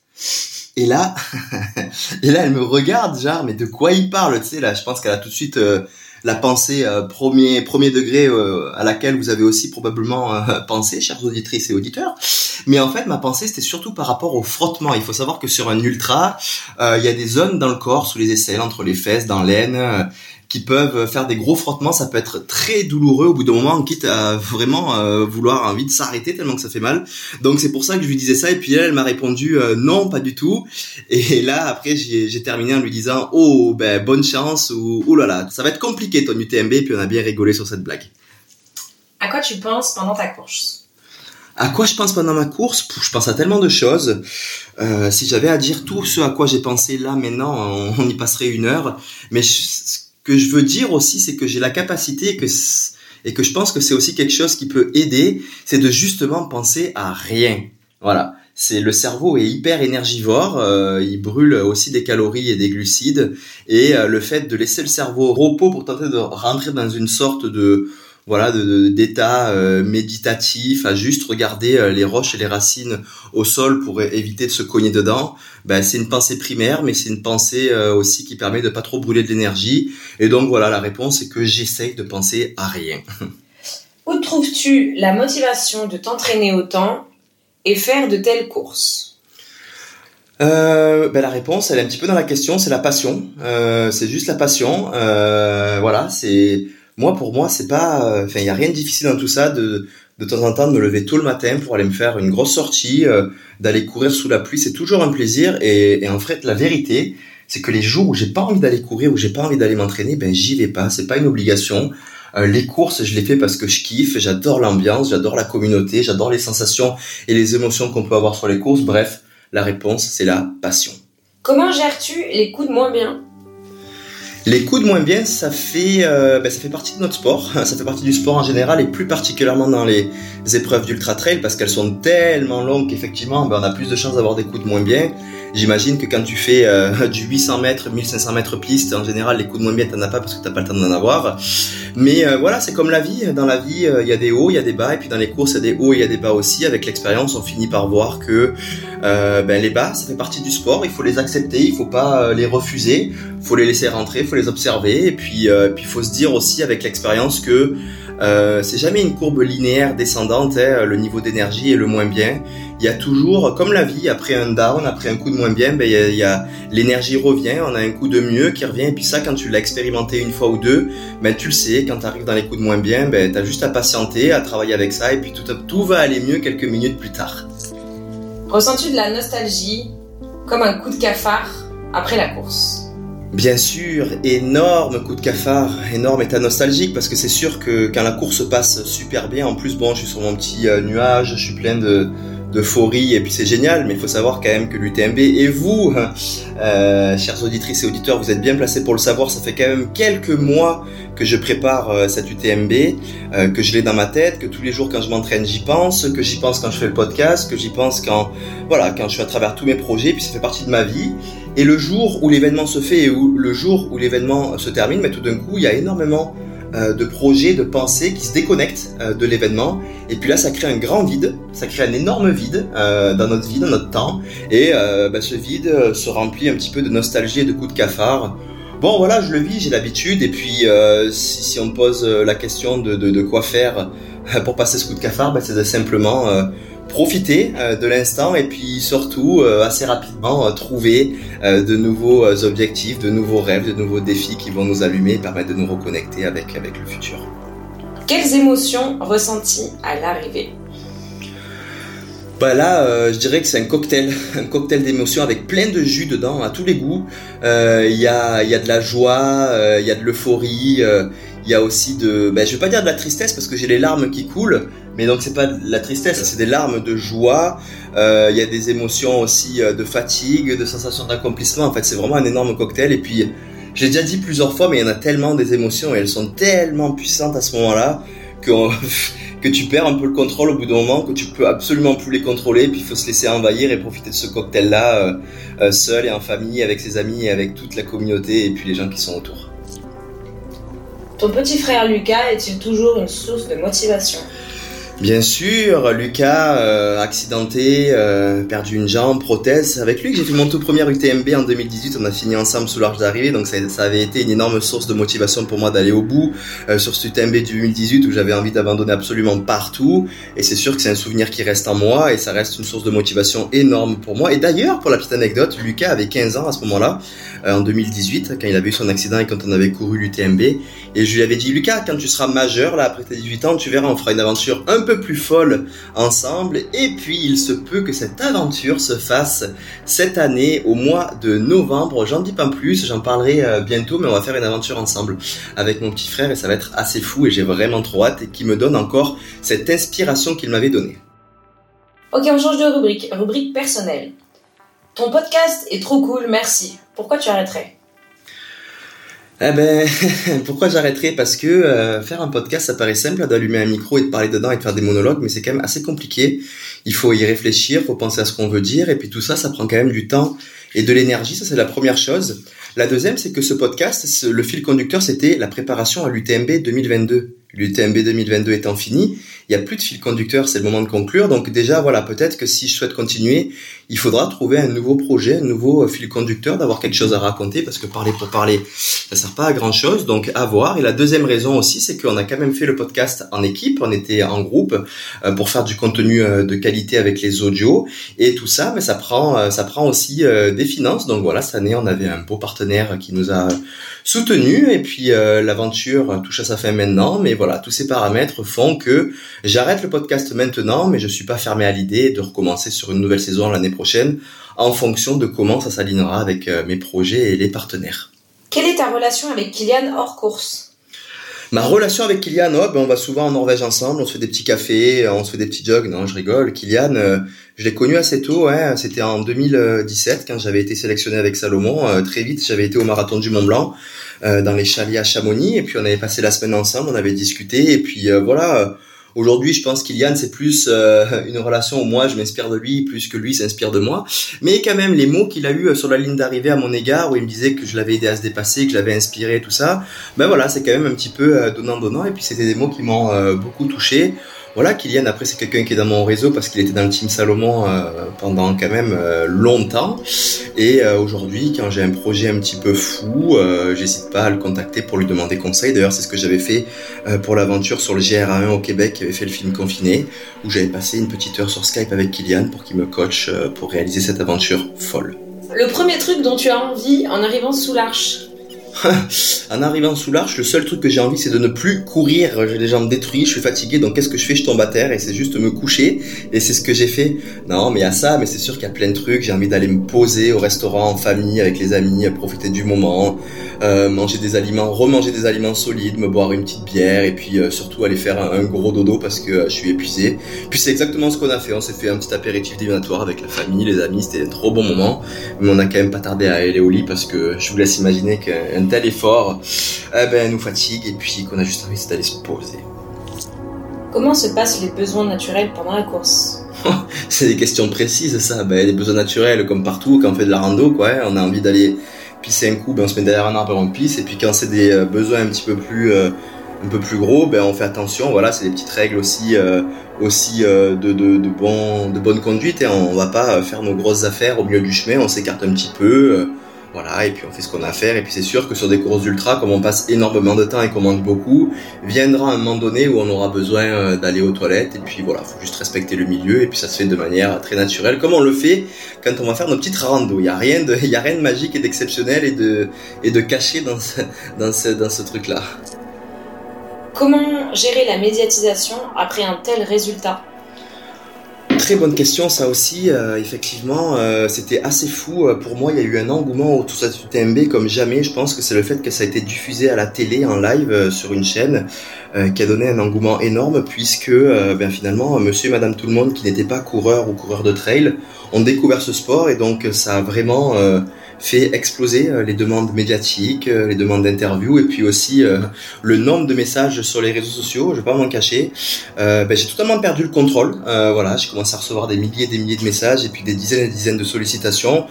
Et là, et là, elle me regarde, genre, mais de quoi il parle Tu sais, là, je pense qu'elle a tout de suite euh, la pensée euh, premier premier degré euh, à laquelle vous avez aussi probablement pensé, chers auditrices et auditeurs. Mais en fait, ma pensée, c'était surtout par rapport au frottement. Il faut savoir que sur un ultra, il y a des zones dans le corps, sous les aisselles, entre les fesses, dans l'aine, qui peuvent faire des gros frottements. Ça peut être très douloureux. Au bout d'un moment, quitte à vraiment euh, vouloir envie de s'arrêter tellement que ça fait mal. Donc c'est pour ça que je lui disais ça. Et puis elle, elle m'a répondu non, pas du tout. Et là, après, j'ai terminé en lui disant oh ben bonne chance ou oh là là, ça va être compliqué ton UTMB. Et puis on a bien rigolé sur cette blague. À quoi tu penses pendant ta course? À quoi je pense pendant ma course? Je pense à tellement de choses. Euh, si j'avais à dire tout ce à quoi j'ai pensé là maintenant, on, y passerait une heure. Mais que je veux dire aussi, c'est que j'ai la capacité et que, et que je pense que c'est aussi quelque chose qui peut aider, c'est de justement penser à rien. Voilà. C'est le cerveau est hyper énergivore, euh, il brûle aussi des calories et des glucides, et euh, le fait de laisser le cerveau au repos pour tenter de rentrer dans une sorte de voilà d'état euh, méditatif à juste regarder euh, les roches et les racines au sol pour éviter de se cogner dedans ben c'est une pensée primaire mais c'est une pensée euh, aussi qui permet de pas trop brûler de l'énergie et donc voilà la réponse c'est que j'essaye de penser à rien où trouves-tu la motivation de t'entraîner autant et faire de telles courses? Ben la réponse, elle est un petit peu dans la question, c'est la passion. c'est juste la passion. voilà, c'est moi, pour moi, c'est pas, euh, enfin, il y a rien de difficile dans tout ça de de temps en temps de me lever tôt le matin pour aller me faire une grosse sortie, euh, d'aller courir sous la pluie, c'est toujours un plaisir. Et, et, en fait, la vérité, c'est que les jours où j'ai pas envie d'aller courir, où j'ai pas envie d'aller m'entraîner, ben j'y vais pas. C'est pas une obligation. Euh, les courses, je les fais parce que je kiffe, j'adore l'ambiance, j'adore la communauté, j'adore les sensations et les émotions qu'on peut avoir sur les courses. Bref, la réponse, c'est la passion. Comment gères-tu les coups de moins bien? Les coups de moins bien, ça fait, euh, ben, ça fait partie de notre sport. Ça fait partie du sport en général et plus particulièrement dans les épreuves d'ultra trail parce qu'elles sont tellement longues qu'effectivement, ben, on a plus de chances d'avoir des coups de moins bien. J'imagine que quand tu fais euh, du 800 mètres, 1500 mètres piste, en général, les coups de moins bien, t'en as pas parce que t'as pas le temps d'en avoir. Mais euh, voilà, c'est comme la vie. Dans la vie, il y a des hauts, il y a des bas, et puis dans les courses, il y a des hauts, il y a des bas aussi. Avec l'expérience, on finit par voir que ben, les bas, ça fait partie du sport. Il faut les accepter, il faut pas les refuser, faut les laisser rentrer les observer et puis euh, puis il faut se dire aussi avec l'expérience que euh, c'est jamais une courbe linéaire descendante, hein, le niveau d'énergie est le moins bien. Il y a toujours, comme la vie, après un down, après un coup de moins bien, ben, y a, l'énergie revient, on a un coup de mieux qui revient, et puis ça, quand tu l'as expérimenté une fois ou deux, ben, tu le sais, quand tu arrives dans les coups de moins bien, ben, tu as juste à patienter, à travailler avec ça, et puis tout, tout va aller mieux quelques minutes plus tard. Ressens-tu de la nostalgie, comme un coup de cafard, après la course? Bien sûr, énorme coup de cafard, énorme état nostalgique parce que c'est sûr que quand la course passe super bien, en plus bon, je suis sur mon petit euh, nuage, je suis plein de d'euphorie et puis c'est génial, mais il faut savoir quand même que l'UTMB et vous, euh, chers auditrices et auditeurs, vous êtes bien placés pour le savoir. Ça fait quand même quelques mois que je prépare euh, cette UTMB, euh, que je l'ai dans ma tête, que tous les jours quand je m'entraîne j'y pense, que j'y pense quand je fais le podcast, que j'y pense quand voilà quand je suis à travers tous mes projets, puis ça fait partie de ma vie. Et le jour où l'événement se fait et le jour où l'événement se termine, mais tout d'un coup, il y a énormément euh, de projets, de pensées qui se déconnectent euh, de l'événement. Et puis là, ça crée un grand vide, ça crée un énorme vide euh, dans notre vie, dans notre temps. Et bah, ce vide se remplit un petit peu de nostalgie et de coups de cafard. Bon, voilà, je le vis, j'ai l'habitude. Et puis, si, si, on me pose la question de, de, de quoi faire pour passer ce coup de cafard, bah, c'est simplement profiter euh, de l'instant et puis surtout euh, assez rapidement euh, trouver de nouveaux objectifs, de nouveaux rêves, de nouveaux défis qui vont nous allumer et permettre de nous reconnecter avec, avec le futur. Quelles émotions ressenties à l'arrivée? Bah là, je dirais que c'est un cocktail, un cocktail d'émotions avec plein de jus dedans, à tous les goûts. Il y, a, y, a, de la joie, il y a de l'euphorie, il y a aussi de, ben, je vais pas dire de la tristesse parce que j'ai les larmes qui coulent, mais donc c'est pas de la tristesse, c'est des larmes de joie. Euh, il y a des émotions aussi euh, de fatigue, de sensation d'accomplissement. En fait, c'est vraiment un énorme cocktail. Et puis, j'ai déjà dit plusieurs fois, mais il y en a tellement des émotions et elles sont tellement puissantes à ce moment-là que que tu perds un peu le contrôle au bout d'un moment, que tu peux absolument plus les contrôler. Puis il faut se laisser envahir et profiter de ce cocktail-là euh, seul et en famille, avec ses amis et avec toute la communauté et puis les gens qui sont autour. Ton petit frère Lucas est-il toujours une source de motivation? Bien sûr, Lucas, euh, accidenté, euh, perdu une jambe, prothèse. Avec lui que j'ai fait mon tout premier UTMB en 2018. On a fini ensemble sous l'arche d'arrivée, donc ça, avait été une énorme source de motivation pour moi d'aller au bout euh, sur ce UTMB du 2018 où j'avais envie d'abandonner absolument partout. Et c'est sûr que c'est un souvenir qui reste en moi et ça reste une source de motivation énorme pour moi. Et d'ailleurs, pour la petite anecdote, Lucas avait 15 ans à ce moment-là, en 2018, quand il avait eu son accident et quand on avait couru l'UTMB. Et je lui avais dit, Lucas, quand tu seras majeur, là, après tes 18 ans, tu verras, on fera une aventure un peu plus folle ensemble. Et puis, il se peut que cette aventure se fasse cette année, au mois de novembre. J'en dis pas plus, j'en parlerai euh, bientôt, mais on va faire une aventure ensemble avec mon petit frère et ça va être assez fou et j'ai vraiment trop hâte et qui me donne encore cette inspiration qu'il m'avait donnée. Ok, on change de rubrique. Rubrique personnelle. Ton podcast est trop cool, merci. Pourquoi tu arrêterais? Eh ben, pourquoi j'arrêterais? Parce que euh, faire un podcast, ça paraît simple d'allumer un micro et de parler dedans et de faire des monologues, mais c'est quand même assez compliqué. Il faut y réfléchir, faut penser à ce qu'on veut dire, et puis tout ça, ça prend quand même du temps et de l'énergie. Ça, c'est la première chose. La deuxième, c'est que ce podcast, le fil conducteur, c'était la préparation à l'UTMB 2022. L'UTMB 2022 étant fini, il n'y a plus de fil conducteur, c'est le moment de conclure. Donc déjà, voilà, peut-être que si je souhaite continuer, il faudra trouver un nouveau projet, un nouveau euh, fil conducteur, d'avoir quelque chose à raconter, parce que parler pour parler, ça sert pas à grand chose. Donc à voir. Et la deuxième raison aussi, c'est qu'on a quand même fait le podcast en équipe, on était en groupe euh, pour faire du contenu euh, de qualité avec les audios et tout ça, mais ça prend, ça prend aussi des finances. Donc voilà, cette année, on avait un beau partenaire qui nous a soutenu et puis l'aventure touche à sa fin maintenant. Mais voilà, tous ces paramètres font que j'arrête le podcast maintenant, mais je suis pas fermé à l'idée de recommencer sur une nouvelle saison l'année prochaine en fonction de comment ça s'alignera avec euh, mes projets et les partenaires. Quelle est ta relation avec Kylian hors course? Ma relation avec Kylian, oh, ben on va souvent en Norvège ensemble, on se fait des petits cafés, on se fait des petits jogs. Non, je rigole. Kylian, euh, je l'ai connu assez tôt. Ouais, c'était en 2017 quand j'avais été sélectionné avec Salomon. Euh, très vite, j'avais été au marathon du Mont Blanc dans les chalets à Chamonix, et puis on avait passé la semaine ensemble, on avait discuté, et puis voilà Aujourd'hui, je pense qu'Iliane, c'est plus euh, une relation où moi, je m'inspire de lui plus que lui s'inspire de moi. Mais quand même, les mots qu'il a eu euh, sur la ligne d'arrivée à mon égard, où il me disait que je l'avais aidé à se dépasser, que je l'avais inspiré, tout ça, ben voilà, c'est quand même un petit peu euh, donnant-donnant. Et puis, c'était des mots qui m'ont beaucoup touché voilà, Kylian, après, c'est quelqu'un qui est dans mon réseau parce qu'il était dans le team Salomon euh, pendant quand même euh, longtemps. Et euh, aujourd'hui, quand j'ai un projet un petit peu fou, j'hésite pas à le contacter pour lui demander conseil. D'ailleurs, c'est ce que j'avais fait pour l'aventure sur le GRA1 au Québec, qui avait fait le film Confiné, où j'avais passé une petite heure sur Skype avec Kylian pour qu'il me coach pour réaliser cette aventure folle. Le premier truc dont tu as envie en arrivant sous l'arche en arrivant sous l'arche, le seul truc que j'ai envie, c'est de ne plus courir. J'ai les jambes détruites, je suis fatigué, donc qu'est-ce que je fais? Je tombe à terre et c'est juste me coucher. Et c'est ce que j'ai fait. Non, mais a ça, mais c'est sûr qu'il y a plein de trucs. J'ai envie d'aller me poser au restaurant en famille avec les amis, profiter du moment, euh, manger des aliments, remanger des aliments solides, me boire une petite bière et puis euh, surtout aller faire un, gros dodo parce que euh, je suis épuisé. Puis c'est exactement ce qu'on a fait. On s'est fait un petit apéritif divinatoire avec la famille, les amis. C'était un trop bon moment. Mais on a quand même pas tardé à aller au lit parce que je vous laisse imaginer qu'un tel effort eh ben, nous fatigue et puis qu'on a juste envie d'aller se poser. Comment se passent les besoins naturels pendant la course? C'est des questions précises ça. Ben, les besoins naturels comme partout quand on fait de la rando, quoi. On a envie d'aller pisser un coup, ben, on se met derrière un arbre et on pisse. Et puis quand c'est des euh, besoins un petit peu plus euh, un peu plus gros, ben on fait attention. Voilà, c'est des petites règles aussi, euh, aussi de, de, de, bon, de bonne conduite. Et on va pas faire nos grosses affaires au milieu du chemin. On s'écarte un petit peu. Voilà, et puis on fait ce qu'on a à faire. Et puis c'est sûr que sur des courses ultra, comme on passe énormément de temps et qu'on mange beaucoup, viendra un moment donné où on aura besoin euh, d'aller aux toilettes. Et puis voilà, faut juste respecter le milieu. Et puis ça se fait de manière très naturelle, comme on le fait quand on va faire nos petites rando. Il y a rien de, il y a rien de magique et d'exceptionnel et de, et de caché dans ce, ce truc-là. Comment gérer la médiatisation après un tel résultat? Très bonne question, ça aussi. Euh, effectivement, euh, c'était assez fou. Euh, pour moi, il y a eu un engouement autour de cette UTMB comme jamais. Je pense que c'est le fait que ça a été diffusé à la télé en live sur une chaîne qui a donné un engouement énorme puisque ben, finalement, monsieur et madame tout le monde qui n'étaient pas coureurs ou coureurs de trail ont découvert ce sport et donc ça a vraiment fait exploser les demandes médiatiques, les demandes d'interviews et puis aussi le nombre de messages sur les réseaux sociaux. Je vais pas m'en cacher. Ben, j'ai totalement perdu le contrôle. voilà, j'ai commencé à recevoir des milliers et des milliers de messages et puis des dizaines et des dizaines de sollicitations.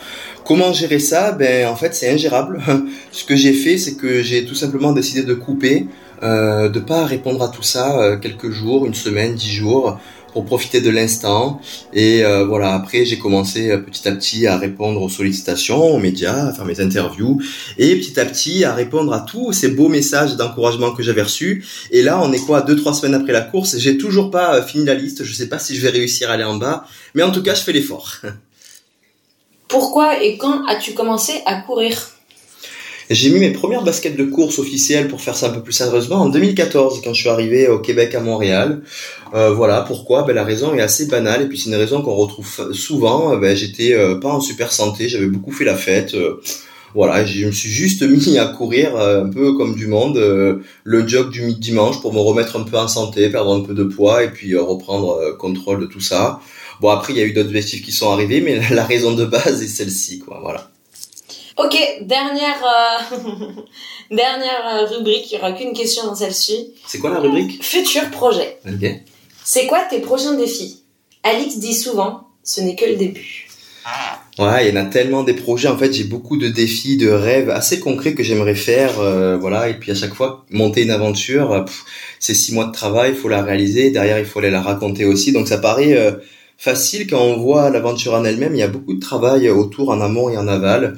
Comment gérer ça? Ben en fait c'est ingérable. Ce que j'ai fait c'est que j'ai tout simplement décidé de couper, euh, de pas répondre à tout ça euh, quelques jours, une semaine, dix jours pour profiter de l'instant. Et euh, voilà après j'ai commencé euh, petit à petit à répondre aux sollicitations aux médias à faire mes interviews. Et petit à petit à répondre à tous ces beaux messages d'encouragement que j'avais reçus. Et là on est quoi deux trois semaines après la course? J'ai toujours pas fini la liste. Je sais pas si je vais réussir à aller en bas. Mais en tout cas je fais l'effort. Pourquoi et quand as-tu commencé à courir? J'ai mis mes premières baskets de course officielles pour faire ça un peu plus sérieusement en 2014 quand je suis arrivé au Québec à Montréal. Euh, voilà pourquoi. Ben, la raison est assez banale et puis c'est une raison qu'on retrouve souvent. Ben, j'étais euh, pas en super santé, j'avais beaucoup fait la fête. Euh, voilà, je me suis juste mis à courir un peu comme du monde, le jog du dimanche pour me remettre un peu en santé, perdre un peu de poids et puis reprendre contrôle de tout ça. Bon après il y a eu d'autres objectifs qui sont arrivés, mais la raison de base est celle-ci quoi. Voilà. Ok, dernière euh, dernière euh, rubrique. Il n'y aura qu'une question dans celle-ci. C'est quoi la rubrique? Futur projet. Ok. C'est quoi tes prochains défis? Alix dit souvent, ce n'est que le début. Ouais, il y en a tellement des projets. En fait, j'ai beaucoup de défis, de rêves assez concrets que j'aimerais faire. Euh, voilà, et puis à chaque fois, monter une aventure, c'est six mois de travail, il faut la réaliser. Derrière, il faut aller la raconter aussi. Donc ça paraît facile quand on voit l'aventure en elle-même. Il y a beaucoup de travail autour, en amont et en aval.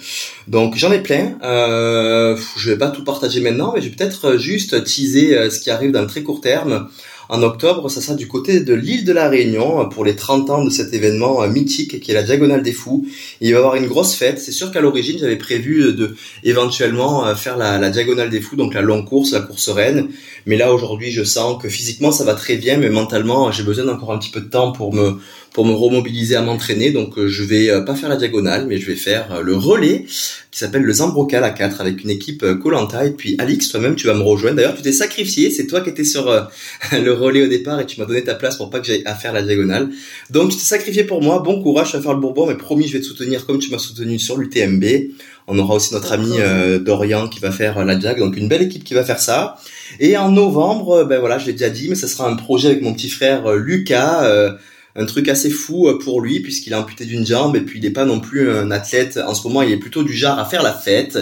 Donc j'en ai plein. Euh, je vais pas tout partager maintenant, mais je vais peut-être juste teaser euh, ce qui arrive dans le très court terme. En octobre, ça sera du côté de l'île de la Réunion pour les 30 ans de cet événement euh, mythique qui est la Diagonale des Fous. il va y avoir une grosse fête. C'est sûr qu'à l'origine, j'avais prévu de éventuellement euh, faire la, Diagonale des Fous, donc la longue course, la course reine. Mais là, aujourd'hui, je sens que physiquement, ça va très bien, mais mentalement, j'ai besoin d'encore un petit peu de temps pour me pour me remobiliser à m'entraîner. Donc euh, je vais euh, pas faire la diagonale, mais je vais faire euh, le relais qui s'appelle le Zambrocal à 4 avec une équipe Colanta. Et puis Alix, toi-même, tu vas me rejoindre. D'ailleurs, tu t'es sacrifié. C'est toi qui étais sur le relais au départ et tu m'as donné ta place pour pas que j'aille à faire la diagonale. Donc tu t'es sacrifié pour moi. Bon courage, tu vas faire le Bourbon, mais promis, je vais te soutenir comme tu m'as soutenu sur l'UTMB. On aura aussi notre ami Dorian qui va faire la diag, donc une belle équipe qui va faire ça. Et en novembre, ben voilà, je l'ai déjà dit, mais ça sera un projet avec mon petit frère Lucas un truc assez fou euh, pour lui puisqu'il a amputé d'une jambe et puis il n'est pas non plus un athlète. En ce moment, il est plutôt du genre à faire la fête.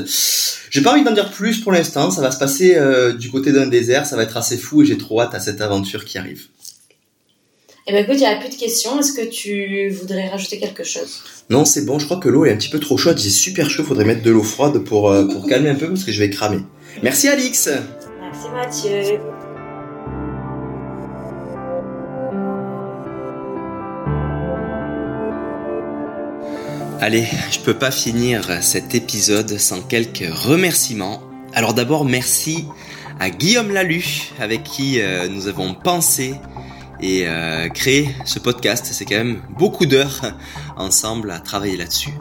J'ai pas envie d'en dire plus pour l'instant. Ça va se passer euh, du côté d'un désert. Ça va être assez fou et j'ai trop hâte à cette aventure qui arrive. Eh ben écoute, il n'y a plus de questions. Est-ce que tu voudrais rajouter quelque chose? Non, c'est bon. Je crois que l'eau est un petit peu trop chaude. J'ai super chaud. Faudrait mettre de l'eau froide pour, euh, pour calmer un peu parce que je vais cramer. Merci Alix. Merci Mathieu. Allez, je peux pas finir cet épisode sans quelques remerciements. Alors d'abord, merci à Guillaume Lalu, avec qui euh, nous avons pensé et euh, créé ce podcast. C'est quand même beaucoup d'heures ensemble à travailler là-dessus.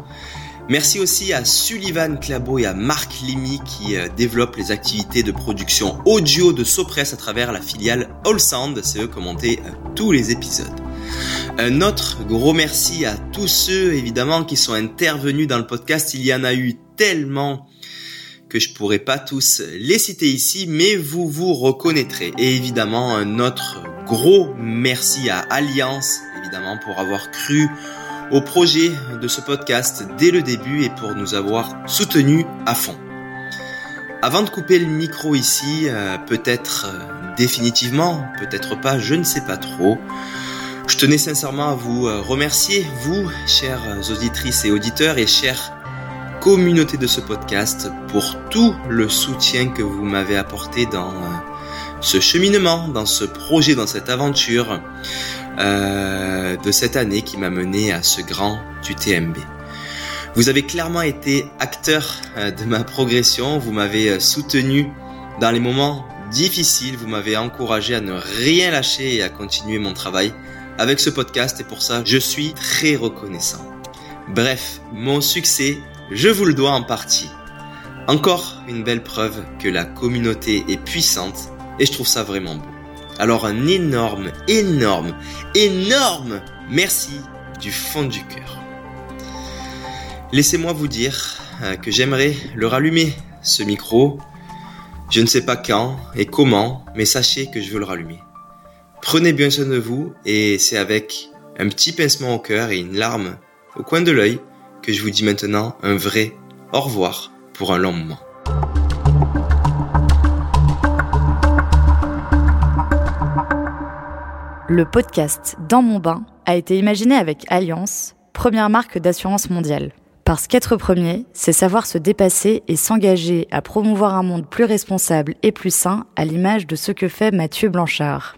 Merci aussi à Sullivan Clabo et à Marc Limy qui euh, développent les activités de production audio de Sopress à travers la filiale All Sound. C'est eux qui ont monté tous les épisodes. Un autre gros merci à tous ceux évidemment qui sont intervenus dans le podcast. Il y en a eu tellement que je pourrais pas tous les citer ici, mais vous vous reconnaîtrez. Et évidemment, un autre gros merci à Alliance, évidemment, pour avoir cru au projet de ce podcast dès le début et pour nous avoir soutenus à fond. Avant de couper le micro ici, euh, peut-être euh, définitivement, peut-être pas, je ne sais pas trop, je tenais sincèrement à vous euh, remercier, vous, chères auditrices et auditeurs et chères communauté de ce podcast, pour tout le soutien que vous m'avez apporté dans euh, ce cheminement, dans ce projet, dans cette aventure euh, de cette année qui m'a mené à ce grand UTMB. Vous avez clairement été acteur de ma progression, vous m'avez soutenu dans les moments difficiles, vous m'avez encouragé à ne rien lâcher et à continuer mon travail avec ce podcast et pour ça, je suis très reconnaissant. Bref, mon succès, je vous le dois en partie. Encore une belle preuve que la communauté est puissante et je trouve ça vraiment beau. Alors un énorme, énorme, énorme merci du fond du cœur. Laissez-moi vous dire euh, que j'aimerais le rallumer, ce micro. Je ne sais pas quand et comment, mais sachez que je veux le rallumer. Prenez bien soin de vous et c'est avec un petit pincement au cœur et une larme au coin de l'œil que je vous dis maintenant un vrai au revoir pour un long moment. Le podcast Dans mon bain a été imaginé avec Alliance, première marque d'assurance mondiale. Parce qu'être premier, c'est savoir se dépasser et s'engager à promouvoir un monde plus responsable et plus sain à l'image de ce que fait Mathieu Blanchard.